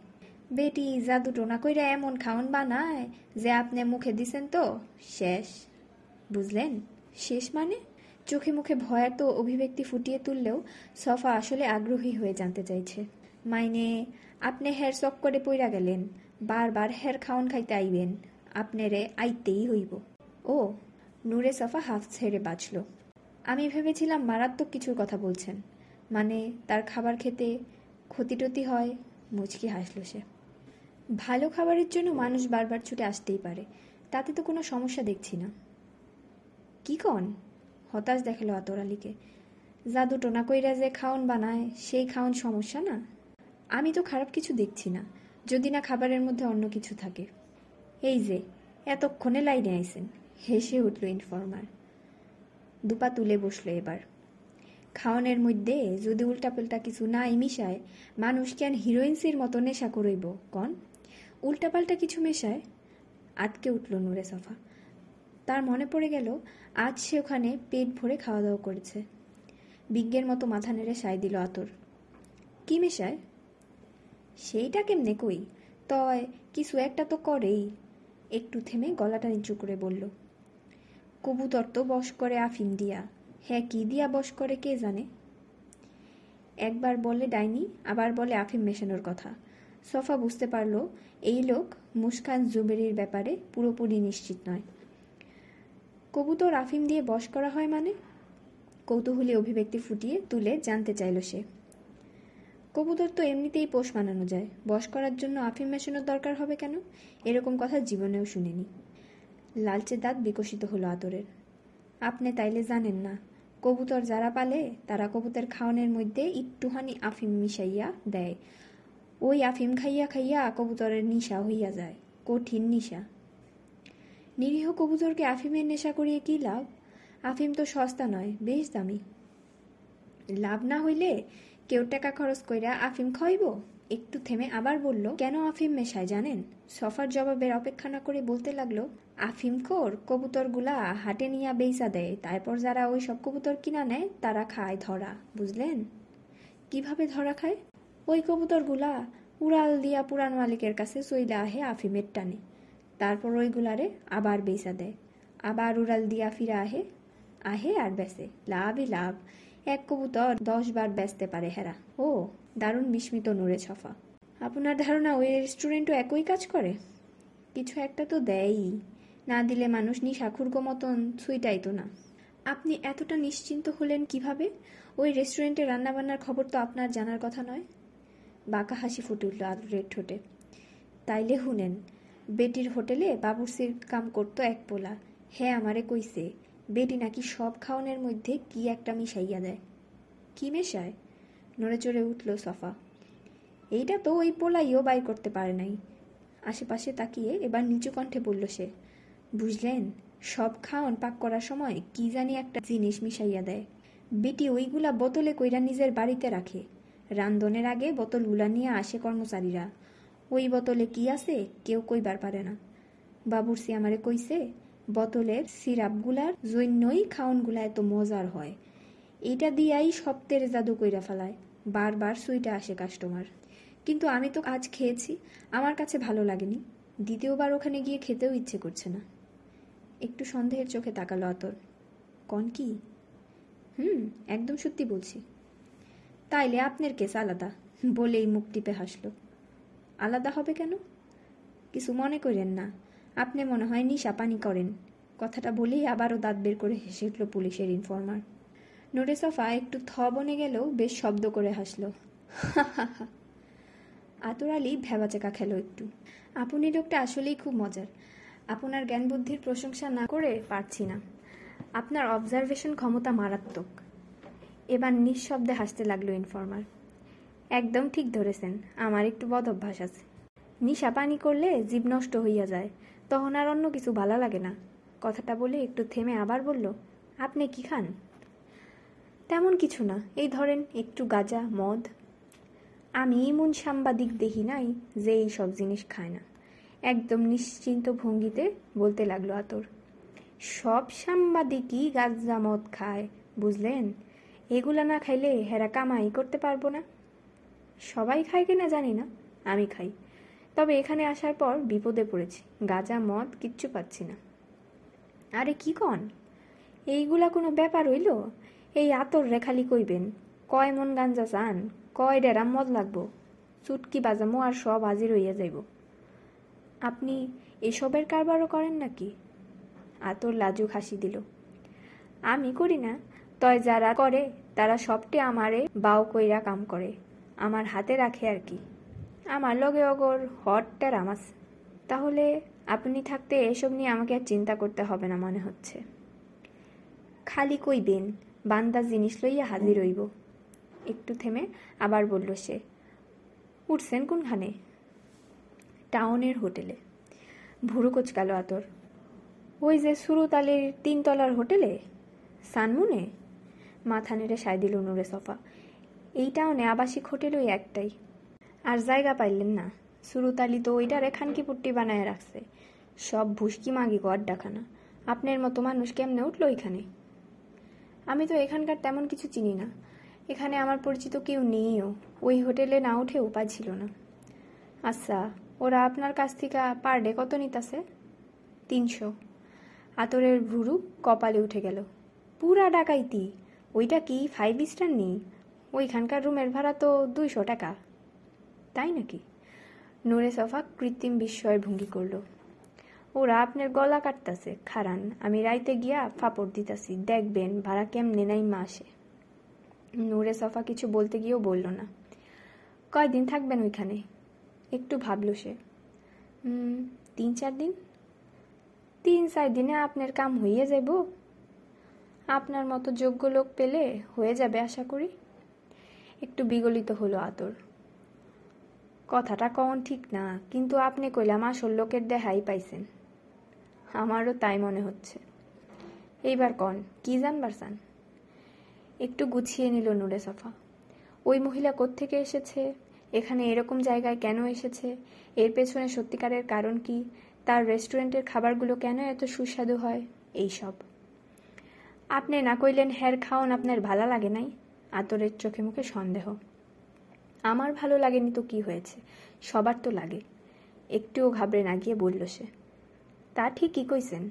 বেটি জাদু টোনা কইরা এমন খাওন বানায় যে আপনি মুখে দিছেন তো, শেষ। বুঝলেন? শেষ মানে? চোখে মুখে ভয়ার তো অভিব্যক্তি ফুটিয়ে তুললেও সফা আসলে আগ্রহী হয়ে জানতে চাইছে। মাইনে, আপনি হের চক করে পইরা গেলেন, বারবার হের খাওন খাইতে আইবেন, আপনারে আইতেই হইব। ও, নূরে সফা হাফ ছেড়ে বাঁচল। আমি ভেবেছিলাম মারাত্মক কিছুর কথা বলছেন। মানে তার খাবার খেতে ক্ষতিটতি হয়, মুচকি হাসল সে। ভালো খাবারের জন্য মানুষ বারবার ছুটে আসতেই পারে। তাতে তো কোনো সমস্যা দেখছি না। কি কন? হতাশ দেখাল আতর আলীকে। জাদু টোনা কইরা যে খাওন বানায়, সেই খাওন সমস্যা না? আমি তো খারাপ কিছু দেখছি না, যদি না খাবারের মধ্যে অন্য কিছু থাকে। এই যে, এতক্ষণে লাইনে আইসেন হেসে উঠল ইনফর্মার। দুপা তুলে বসল এবার। খাওয়ানের মধ্যে যদি উল্টাপাল্টা কিছু নাই মিশায়, মানুষ কেন হিরোইন্সির মতো নেশা করইব কন? উল্টাপাল্টা কিছু মেশায় আটকে উঠল নূরে সফা। তার মনে পড়ে গেল, আজ সে ওখানে পেট ভরে খাওয়া দাওয়া করেছে। বিজ্ঞের মতো মাথা নেড়ে সাই দিল আতর। কি মেশায়? সেইটা কেমনে কই? তয় কিছু একটা তো করেই। একটু থেমে গলাটা নিচু করে বলল, কবুতর তো বস করে আফিম দিয়া হ্যাঁ কি দিয়া বস করে কে জানে? একবার বলে ডাইনি, আবার বলে আফিম মেশানোর কথা। সফা বুঝতে পারল, এই লোক মুস্কান জুবেরির ব্যাপারে পুরোপুরি নিশ্চিত নয়। কবুতর আফিম দিয়ে বস করা হয় মানে? কৌতূহলী অভিব্যক্তি ফুটিয়ে তুলে জানতে চাইল সে। কবুতর তো এমনিতেই পোষ মানানো যায়। বস করার জন্য আফিম মেশানোর দরকার হবে কেন? এরকম কথা জীবনেও শুনিনি। লালচে দাঁত বিকশিত হলো আতরের। আপনি তাইলে জানেন না, কবুতর যারা পালে তারা কবুতর খাওয়ানোর মধ্যে একটুখানি আফিম মিশাইয়া দেয়। ওই আফিম খাইয়া খাইয়া কবুতরের নিশা হইয়া যায়, কঠিন নিশা। নিরীহ কবুতরকে আফিমের নেশা করিয়ে কি লাভ? আফিম তো সস্তা নয়, বেশ দামি। লাভ না হইলে কেউ টাকা খরচ কইরা আফিম খাইব? একটু থেমে আবার বলল, কেন আফিম মেশায় জানেন? সফার জবাবের অপেক্ষা না করে বলতে লাগল, আফিম খোর কবুতরগুলা হাটে নিয়া বেইসা দেয়, তারপর যারা ওই সব কবুতর কিনা নেয়, তারা খায় ধরা, বুঝলেন? কীভাবে ধরা খায়? ওই কবুতরগুলা উড়াল দিয়া পুরান মালিকের কাছে চইলা আহে আফিমের টানে। তারপর ওইগুলারে আবার বেচা দেয়। আবার উড়াল দিয়া ফিরা আহে আহে আর বেসে লাভই লাভ। এক কবুতর দশ বার বেচতে পারে হেরা। ও, দারুণ বিস্মিত নড়ে ছফা। আপনার ধারণা ওই রেস্টুরেন্টও একই কাজ করে? কিছু একটা তো দেয়ই। না দিলে মানুষ নিশাখুর্গ মতন সুইটাইতো না। আপনি এতটা নিশ্চিন্ত হলেন কীভাবে? ওই রেস্টুরেন্টে রান্নাবান্নার খবর তো আপনার জানার কথা নয়। বাঁকা হাসি ফুটে উঠল আদরের ঠোঁটে। তাইলে হুনেন, বেটির হোটেলে বাবুর্চির কাম করতো এক পোলা। হ্যাঁ আমারে কইছে, বেটি নাকি সব খাওয়ানোর মধ্যে কি একটা মিশাইয়া দেয়? কি মেশায়? নড়ে চড়ে উঠল সফা। এইটা তো ওই পোলাইও বাই করতে পারে নাই। আশেপাশে তাকিয়ে এবার নিচু কণ্ঠে বলল সে, বুঝলেন, সব খাওয়ান পাক করার সময় কি জানি একটা জিনিস মিশাইয়া দেয়। বেটি ওইগুলা বোতলে কইরা নিজের বাড়িতে রাখে। রান্ধনের আগে বোতলগুলা নিয়ে আসে কর্মচারীরা। ওই বোতলে কি আছে কেউ কইবার পারে না। বাবুরসি আমারে কইছে, বোতলের সিরাপগুলার জন্যই খাওনগুলা এত মজার হয়। এইটা দিয়াই সব তেরে জাদু কইরা ফেলায়। বারবার সুইটা আসে কাস্টমার। কিন্তু আমি তো আজ খেয়েছি, আমার কাছে ভালো লাগেনি। দ্বিতীয়বার ওখানে গিয়ে খেতেও ইচ্ছে করছে না। একটু সন্দেহের চোখে তাকালো আতর। কন কি? হুম, একদম সত্যি বলছি। তাইলে আপনার কেস আলাদা, বলেই মুখ টিপে হাসলো। আলাদা হবে কেন? কিছু মনে করেন না। আপনি মনে হয় নিশা পানি করেন। কথাটা বলেই আবারও দাঁত বের করে হেসে উঠল পুলিশের ইনফর্মার। নোরে সফা একটু থ বনে গেলেও বেশ শব্দ করে হাসল। আতর আলী ভেবাচেকা খেল একটু। আপনি লোকটা আসলেই খুব মজার। আপনার জ্ঞান বুদ্ধির প্রশংসা না করে পারছি না। আপনার অবজারভেশন ক্ষমতা মারাত্মক। এবার নিঃশব্দে হাসতে লাগল ইনফর্মার একদম ঠিক ধরেছেন, আমার একটু বদ অভ্যাস আছে। নিশা পানি করলে জীব নষ্ট হইয়া যায়, তখন আর অন্য কিছু ভালো লাগে না। কথাটা বলে একটু থেমে আবার বলল, আপনি কি খান? তেমন কিছু না, এই ধরেন একটু গাজা, মদ। আমি এমন সাংবাদিক দেখি নাই যে এই সব জিনিস খায় না। একদম নিশ্চিন্ত ভঙ্গিতে বলতে লাগল আতর। সব সাংবাদিকই গাজা, মদ খায়, বুঝলেন? এগুলা না খাইলে হেরা কামাই করতে পারব না। সবাই খায় কিনা জানি না, আমি খাই। তবে এখানে আসার পর বিপদে পড়েছি, গাজা, মদ কিচ্ছু পাচ্ছি না। আরে কি কন? এইগুলা কোনো ব্যাপার হইল? এই আতর রেখালি কইবেন, কয় মন গাঞ্জা চান, কয় ডেরা মদ লাগবো, চুটকি বাজামো আর সব হাজির হইয়া যাইব। আপনি এসবের কারবারও করেন নাকি? আতর লাজুক হাসি দিল। আমি করি না তয় যারা করে, তারা সবটে আমারে বাউ কইরা কাম করে। আমার হাতে রাখে আর কি। আমার লগে অগর হট টেরামাস তাহলে আপনি থাকতে এসব নিয়ে আমাকে আর চিন্তা করতে হবে না মনে হচ্ছে। খালি কই কইবেন, বান্দা জিনিস লইয়া হাজির হইব। একটু থেমে আবার বলল সে, উঠছেন কোনখানে? টাউনের হোটেলে। ভুরু কোচকালো আতর। ওই যে সুরুতালির তিনতলার হোটেলে? সানমুনে? মাথা নেড়ে সায় দিল নুরে সফা। এই টাউনে আবাসিক হোটেল ওই একটাই। আর জায়গা পাইলেন না। সুরুতালি তো ওইটারে খানকি পুট্টি বানায় রাখছে। সব ভুসকি মাগি গো আড্ডাখানা। আপনার মতো মানুষ কেমনে উঠল এখানে? আমি তো এখানকার তেমন কিছু চিনি না। এখানে আমার পরিচিত কেউ নেইও। ওই হোটেলে না উঠে উপায় ছিল না। আচ্ছা ওরা আপনার কাছ থেকে পার ডে কত নিতাছে? তিনশো। আতরের ভুরু কপালে উঠে গেল। পুরা ডাকাইতি। ওইটা কি ফাইভ স্টার নেই? ওইখানকার রুমের ভাড়া তো দুইশো টাকা। তাই নাকি? নুরে সফা কৃত্রিম বিস্ময়ের ভঙ্গি করল। ওরা আপনার গলা কাটতাছে, খারান। আমি রাইতে গিয়া ফাপড় দিতাছি। দেখবেন ভাড়া কেমনে নাই মাসে। নূরে সফা কিছু বলতে গিয়েও বলল না। কয়দিন থাকবেন ওইখানে? একটু ভাবল সে। তিন চার দিন? তিন চার দিনে আপনার কাম হইয়ে যাইব? আপনার মতো যোগ্য লোক পেলে হয়ে যাবে আশা করি। একটু বিগলিত হলো আতর। কথাটা কন ঠিক না, কিন্তু আপনি কইলাম আসল লোকের দেহাই পাইছেন। আমারও তাই মনে হচ্ছে। এইবার কন, কি জানবার চান? একটু গুছিয়ে নিল নুরে সফা। ওই মহিলা কোত্থেকে এসেছে? এখানে এরকম জায়গায় কেন এসেছে? এর পেছনে সত্যিকারের কারণ কি? তার রেস্টুরেন্টের খাবারগুলো কেন এত সুস্বাদু হয়? এই সব আপনি না কইলেন হ্যার খাওন আপনার ভালো লাগে নাই? আতরের চোখে মুখে সন্দেহ। আমার ভালো লাগেনি তো কি হয়েছে? সবার তো লাগে। একটুও ঘাবড়ে না গিয়ে বলল সে। তা ঠিকই কইছেন?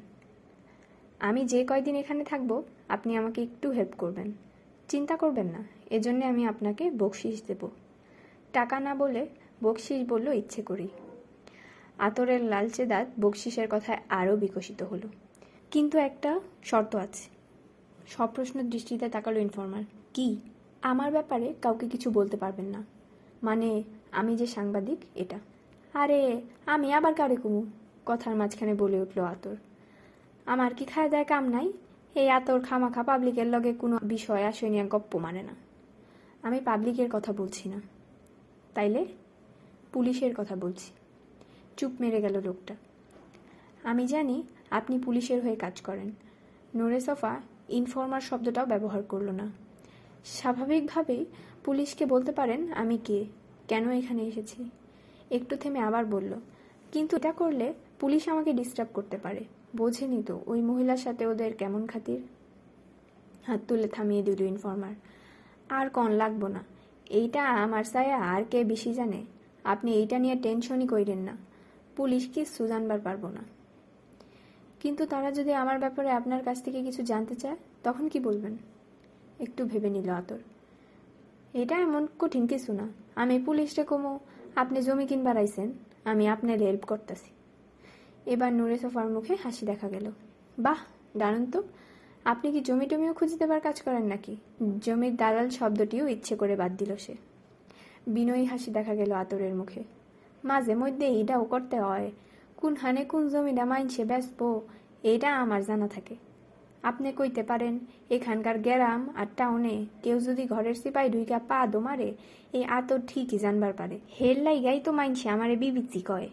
আমি যে কয়দিন এখানে থাকব, আপনি আমাকে একটু হেল্প করবেন। চিন্তা করবেন না, এজন্য আমি আপনাকে বকশিস দেব। টাকা না বলে বকশিস বলল ইচ্ছে করি আতরের লালচে দাঁত বকশিসের কথায় আরও বিকশিত হলো। কিন্তু একটা শর্ত আছে। সপ্রশ্ন দৃষ্টিতে তাকালো ইনফর্মার। কি? আমার ব্যাপারে কাউকে কিছু বলতে পারবেন না। মানে আমি যে সাংবাদিক, এটা। আরে, আমি আবার কারে কুমু? কথার মাঝখানে বলে উঠল আতর। আমার কি খায় দেয় কাম নাই? এই আতর খামাখা পাবলিকের লগে কোনো বিষয় আসে নিয়ে গপ্প মানে না। আমি পাবলিকের কথা বলছি না। তাইলে? পুলিশের কথা বলছি। চুপ মেরে গেল লোকটা। আমি জানি আপনি পুলিশের হয়ে কাজ করেন। নোরে সফা ইনফর্মার শব্দটাও ব্যবহার করল না। স্বাভাবিকভাবেই পুলিশকে বলতে পারেন, আমি কে? কেন এখানে এসেছি? একটু থেমে আবার বলল, কিন্তু এটা করলে পুলিশ আমাকে ডিস্টার্ব করতে পারে। বোঝেনি তো, ওই মহিলার সাথে ওদের কেমন খাতির? হাত তুলে থামিয়ে দিল ইনফর্মার, আর কন লাগবো না। এইটা আমার সায়া আর কে বেশি জানে? আপনি এইটা নিয়ে টেনশনই কইরেন না। পুলিশ কিচ্ছু জানবার পারব না? কিন্তু তারা যদি আমার ব্যাপারে আপনার কাছ থেকে কিছু জানতে চায়, তখন কি বলবেন? একটু ভেবে নিল আতর। এটা এমন কঠিন কিছু না। আমি পুলিশটা কমো, আপনি জমি কিনবার আইছেন, আমি আপনার হেল্প করতেছি। এবার নুরে সোফার মুখে হাসি দেখা গেল। বাহ, দারুণ তো। আপনি কি জমি টমিও খুঁজে দেবার কাজ করেন নাকি? জমির দালাল শব্দটিও ইচ্ছে করে বাদ দিল সে। বিনয়ী হাসি দেখা গেল আতরের মুখে। মাঝে মধ্যে এইটাও করতে হয়। কোন হানে কোন জমিটা মাইনছে বেচবো এইটা আমার জানা থাকে। আপনি কইতে পারেন, এখানকার গ্যারাম আর টাউনে কেউ যদি ঘরের সিপাই ঢুইকা পা দো মারে, এই আতর ঠিকই জানবার পারে। হের লাইগাই তো মাইনছে আমারে বিবিচি কয়।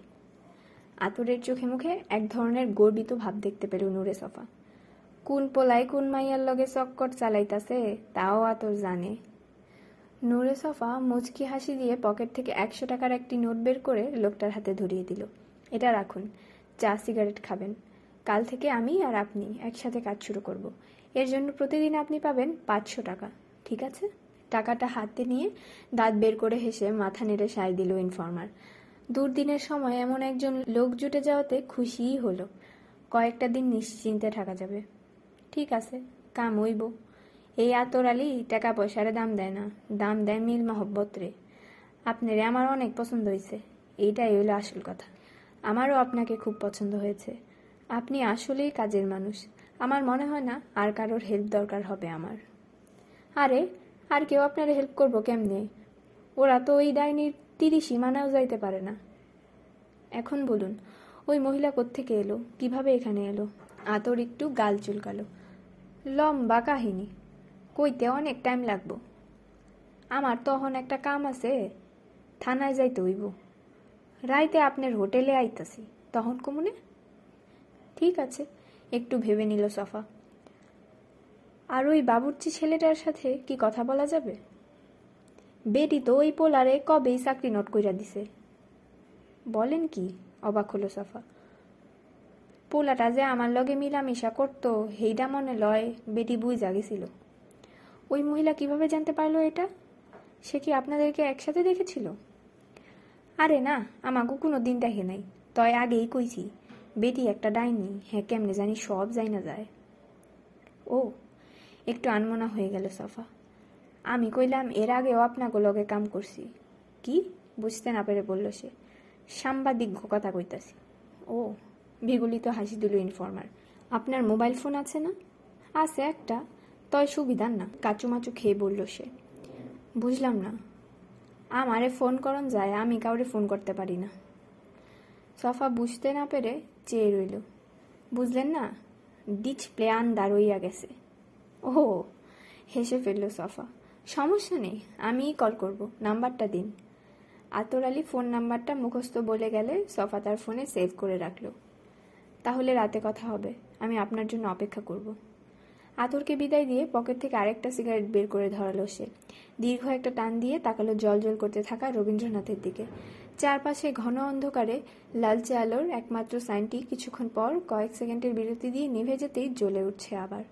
আতরের চোখে মুখে এক ধরনের গর্বিত ভাব দেখতে পেল নুরে সফা। কোন পোলায় কোন মাইয়ার লগে চক্কর চালাইতাছে, তাও আতর জানে। নুরে সফা মুচকি হাসি দিয়ে পকেট থেকে একশো টাকার একটি নোট বের করে লোকটার হাতে ধরিয়ে দিল। এটা রাখুন, চা, সিগারেট খাবেন। কাল থেকে আমি আর আপনি একসাথে কাজ শুরু করব। এর জন্য প্রতিদিন আপনি পাবেন পাঁচশো টাকা, ঠিক আছে? টাকাটা হাতে নিয়ে দাঁত বের করে হেসে মাথা নেড়ে সায় দিল ইনফর্মার। দুর্দিনের সময় এমন একজন লোক জুটে যাওয়াতে খুশিই হলো। কয়েকটা দিন নিশ্চিন্তে থাকা যাবে। ঠিক আছে, কাম হইব। এই আতর আলী টাকা পয়সার দাম দেয় না, দাম দেয় মিল মহব্বত রে। আপনারে আমার অনেক পছন্দ হয়েছে এইটাই হইল আসল কথা। আমারও আপনাকে খুব পছন্দ হয়েছে। আপনি আসলেই কাজের মানুষ। আমার মনে হয় না আর কারোর হেল্প দরকার হবে আমার। আরে, আর কেউ আপনার হেল্প করব কেমনে? ওরা তো ওই ডাইনির তিরিশই মানাও যাইতে পারে না। এখন বলুন, ওই মহিলা কোত্থেকে এলো? কীভাবে এখানে এলো? আতর একটু গাল চুলকালো। লম্বা কাহিনী। কইতে অনেক টাইম লাগবো। আমার তখন একটা কাম আছে। থানায় যাইতে হইব। রাইতে আপনার হোটেলে আইতাছি। তখন কমুনে? ঠিক আছে, একটু ভেবে নিল সফা। আর ওই বাবুর্চি ছেলেটার সাথে কি কথা বলা যাবে? বেটি তো ওই পোলারে কবেই চাকরি নোট কইরা দিছে। বলেন কি? অবাক হলো সফা। পোলাটা যে আমার লগে মিলামিশা করতো, হেইডা মনে লয় বেটি বুঝা জাগেছিল ওই মহিলা কীভাবে জানতে পারল এটা? সে কি আপনাদেরকে একসাথে দেখেছিল? আরে না আমাকে কোনো দিন দেখে নাই। তয় আগেই কইছি, বেটি একটা ডাইনি হ্যাঁ কেমনে জানি সব যাই না যায়। ও, একটু আনমনা হয়ে গেল সফা। আমি কইলাম, এর আগেও আপনাকে লগে কাম করছি। কি? বুঝতে না পেরে বলল সে। সাংবাদিক কথা কইতাছি। ও বিগলিত হাসি দিল ইনফর্মার। আপনার মোবাইল ফোন আছে না? আছে একটা, তয় সুবিধার না, কাচুমাচু খেয়ে বলল সে। বুঝলাম না আমারে ফোন করন যায়, আমি কাউরে ফোন করতে পারি না। সফা বুঝতে না পেরে চেয়ে রইল। বুঝলেন না ডিসপ্লে আন্দার হইয়া গেছে। ও, হেসে ফেলল সফা। সমস্যা নেই, আমিই কল করব, নাম্বারটা দিন। আতর আলী ফোন নাম্বারটা মুখস্থ বলে গেলে সফা তার ফোনে সেভ করে রাখল। তাহলে রাতে কথা হবে, আমি আপনার জন্য অপেক্ষা করব। আতরকে বিদায় দিয়ে পকেট থেকে আরেকটা সিগারেট বের করে ধরালো সে। দীর্ঘ একটা টান দিয়ে তাকালো জল জল করতে থাকা রবীন্দ্রনাথের দিকে। চারপাশে ঘন অন্ধকারে লালচে আলোর একমাত্র সাইনটি কিছুক্ষণ পর কয়েক সেকেন্ডের বিরতি দিয়ে নিভে যেতেই জ্বলে উঠছে আবার।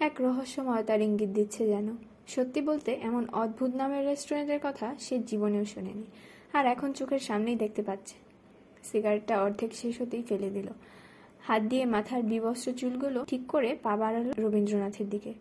এক রহস্যময়তার ইঙ্গিত দিচ্ছে যেন। সত্যি বলতে এমন অদ্ভুত নামের রেস্টুরেন্টের কথা সে জীবনেও শোনেনি, আর এখন চোখের সামনেই দেখতে পাচ্ছে। সিগারেটটা অর্ধেক শেষ হতেই ফেলে দিল। হাত দিয়ে মাথার বিবস্ত্র চুলগুলো ঠিক করে পা বাড়ালো রবীন্দ্রনাথের দিকে।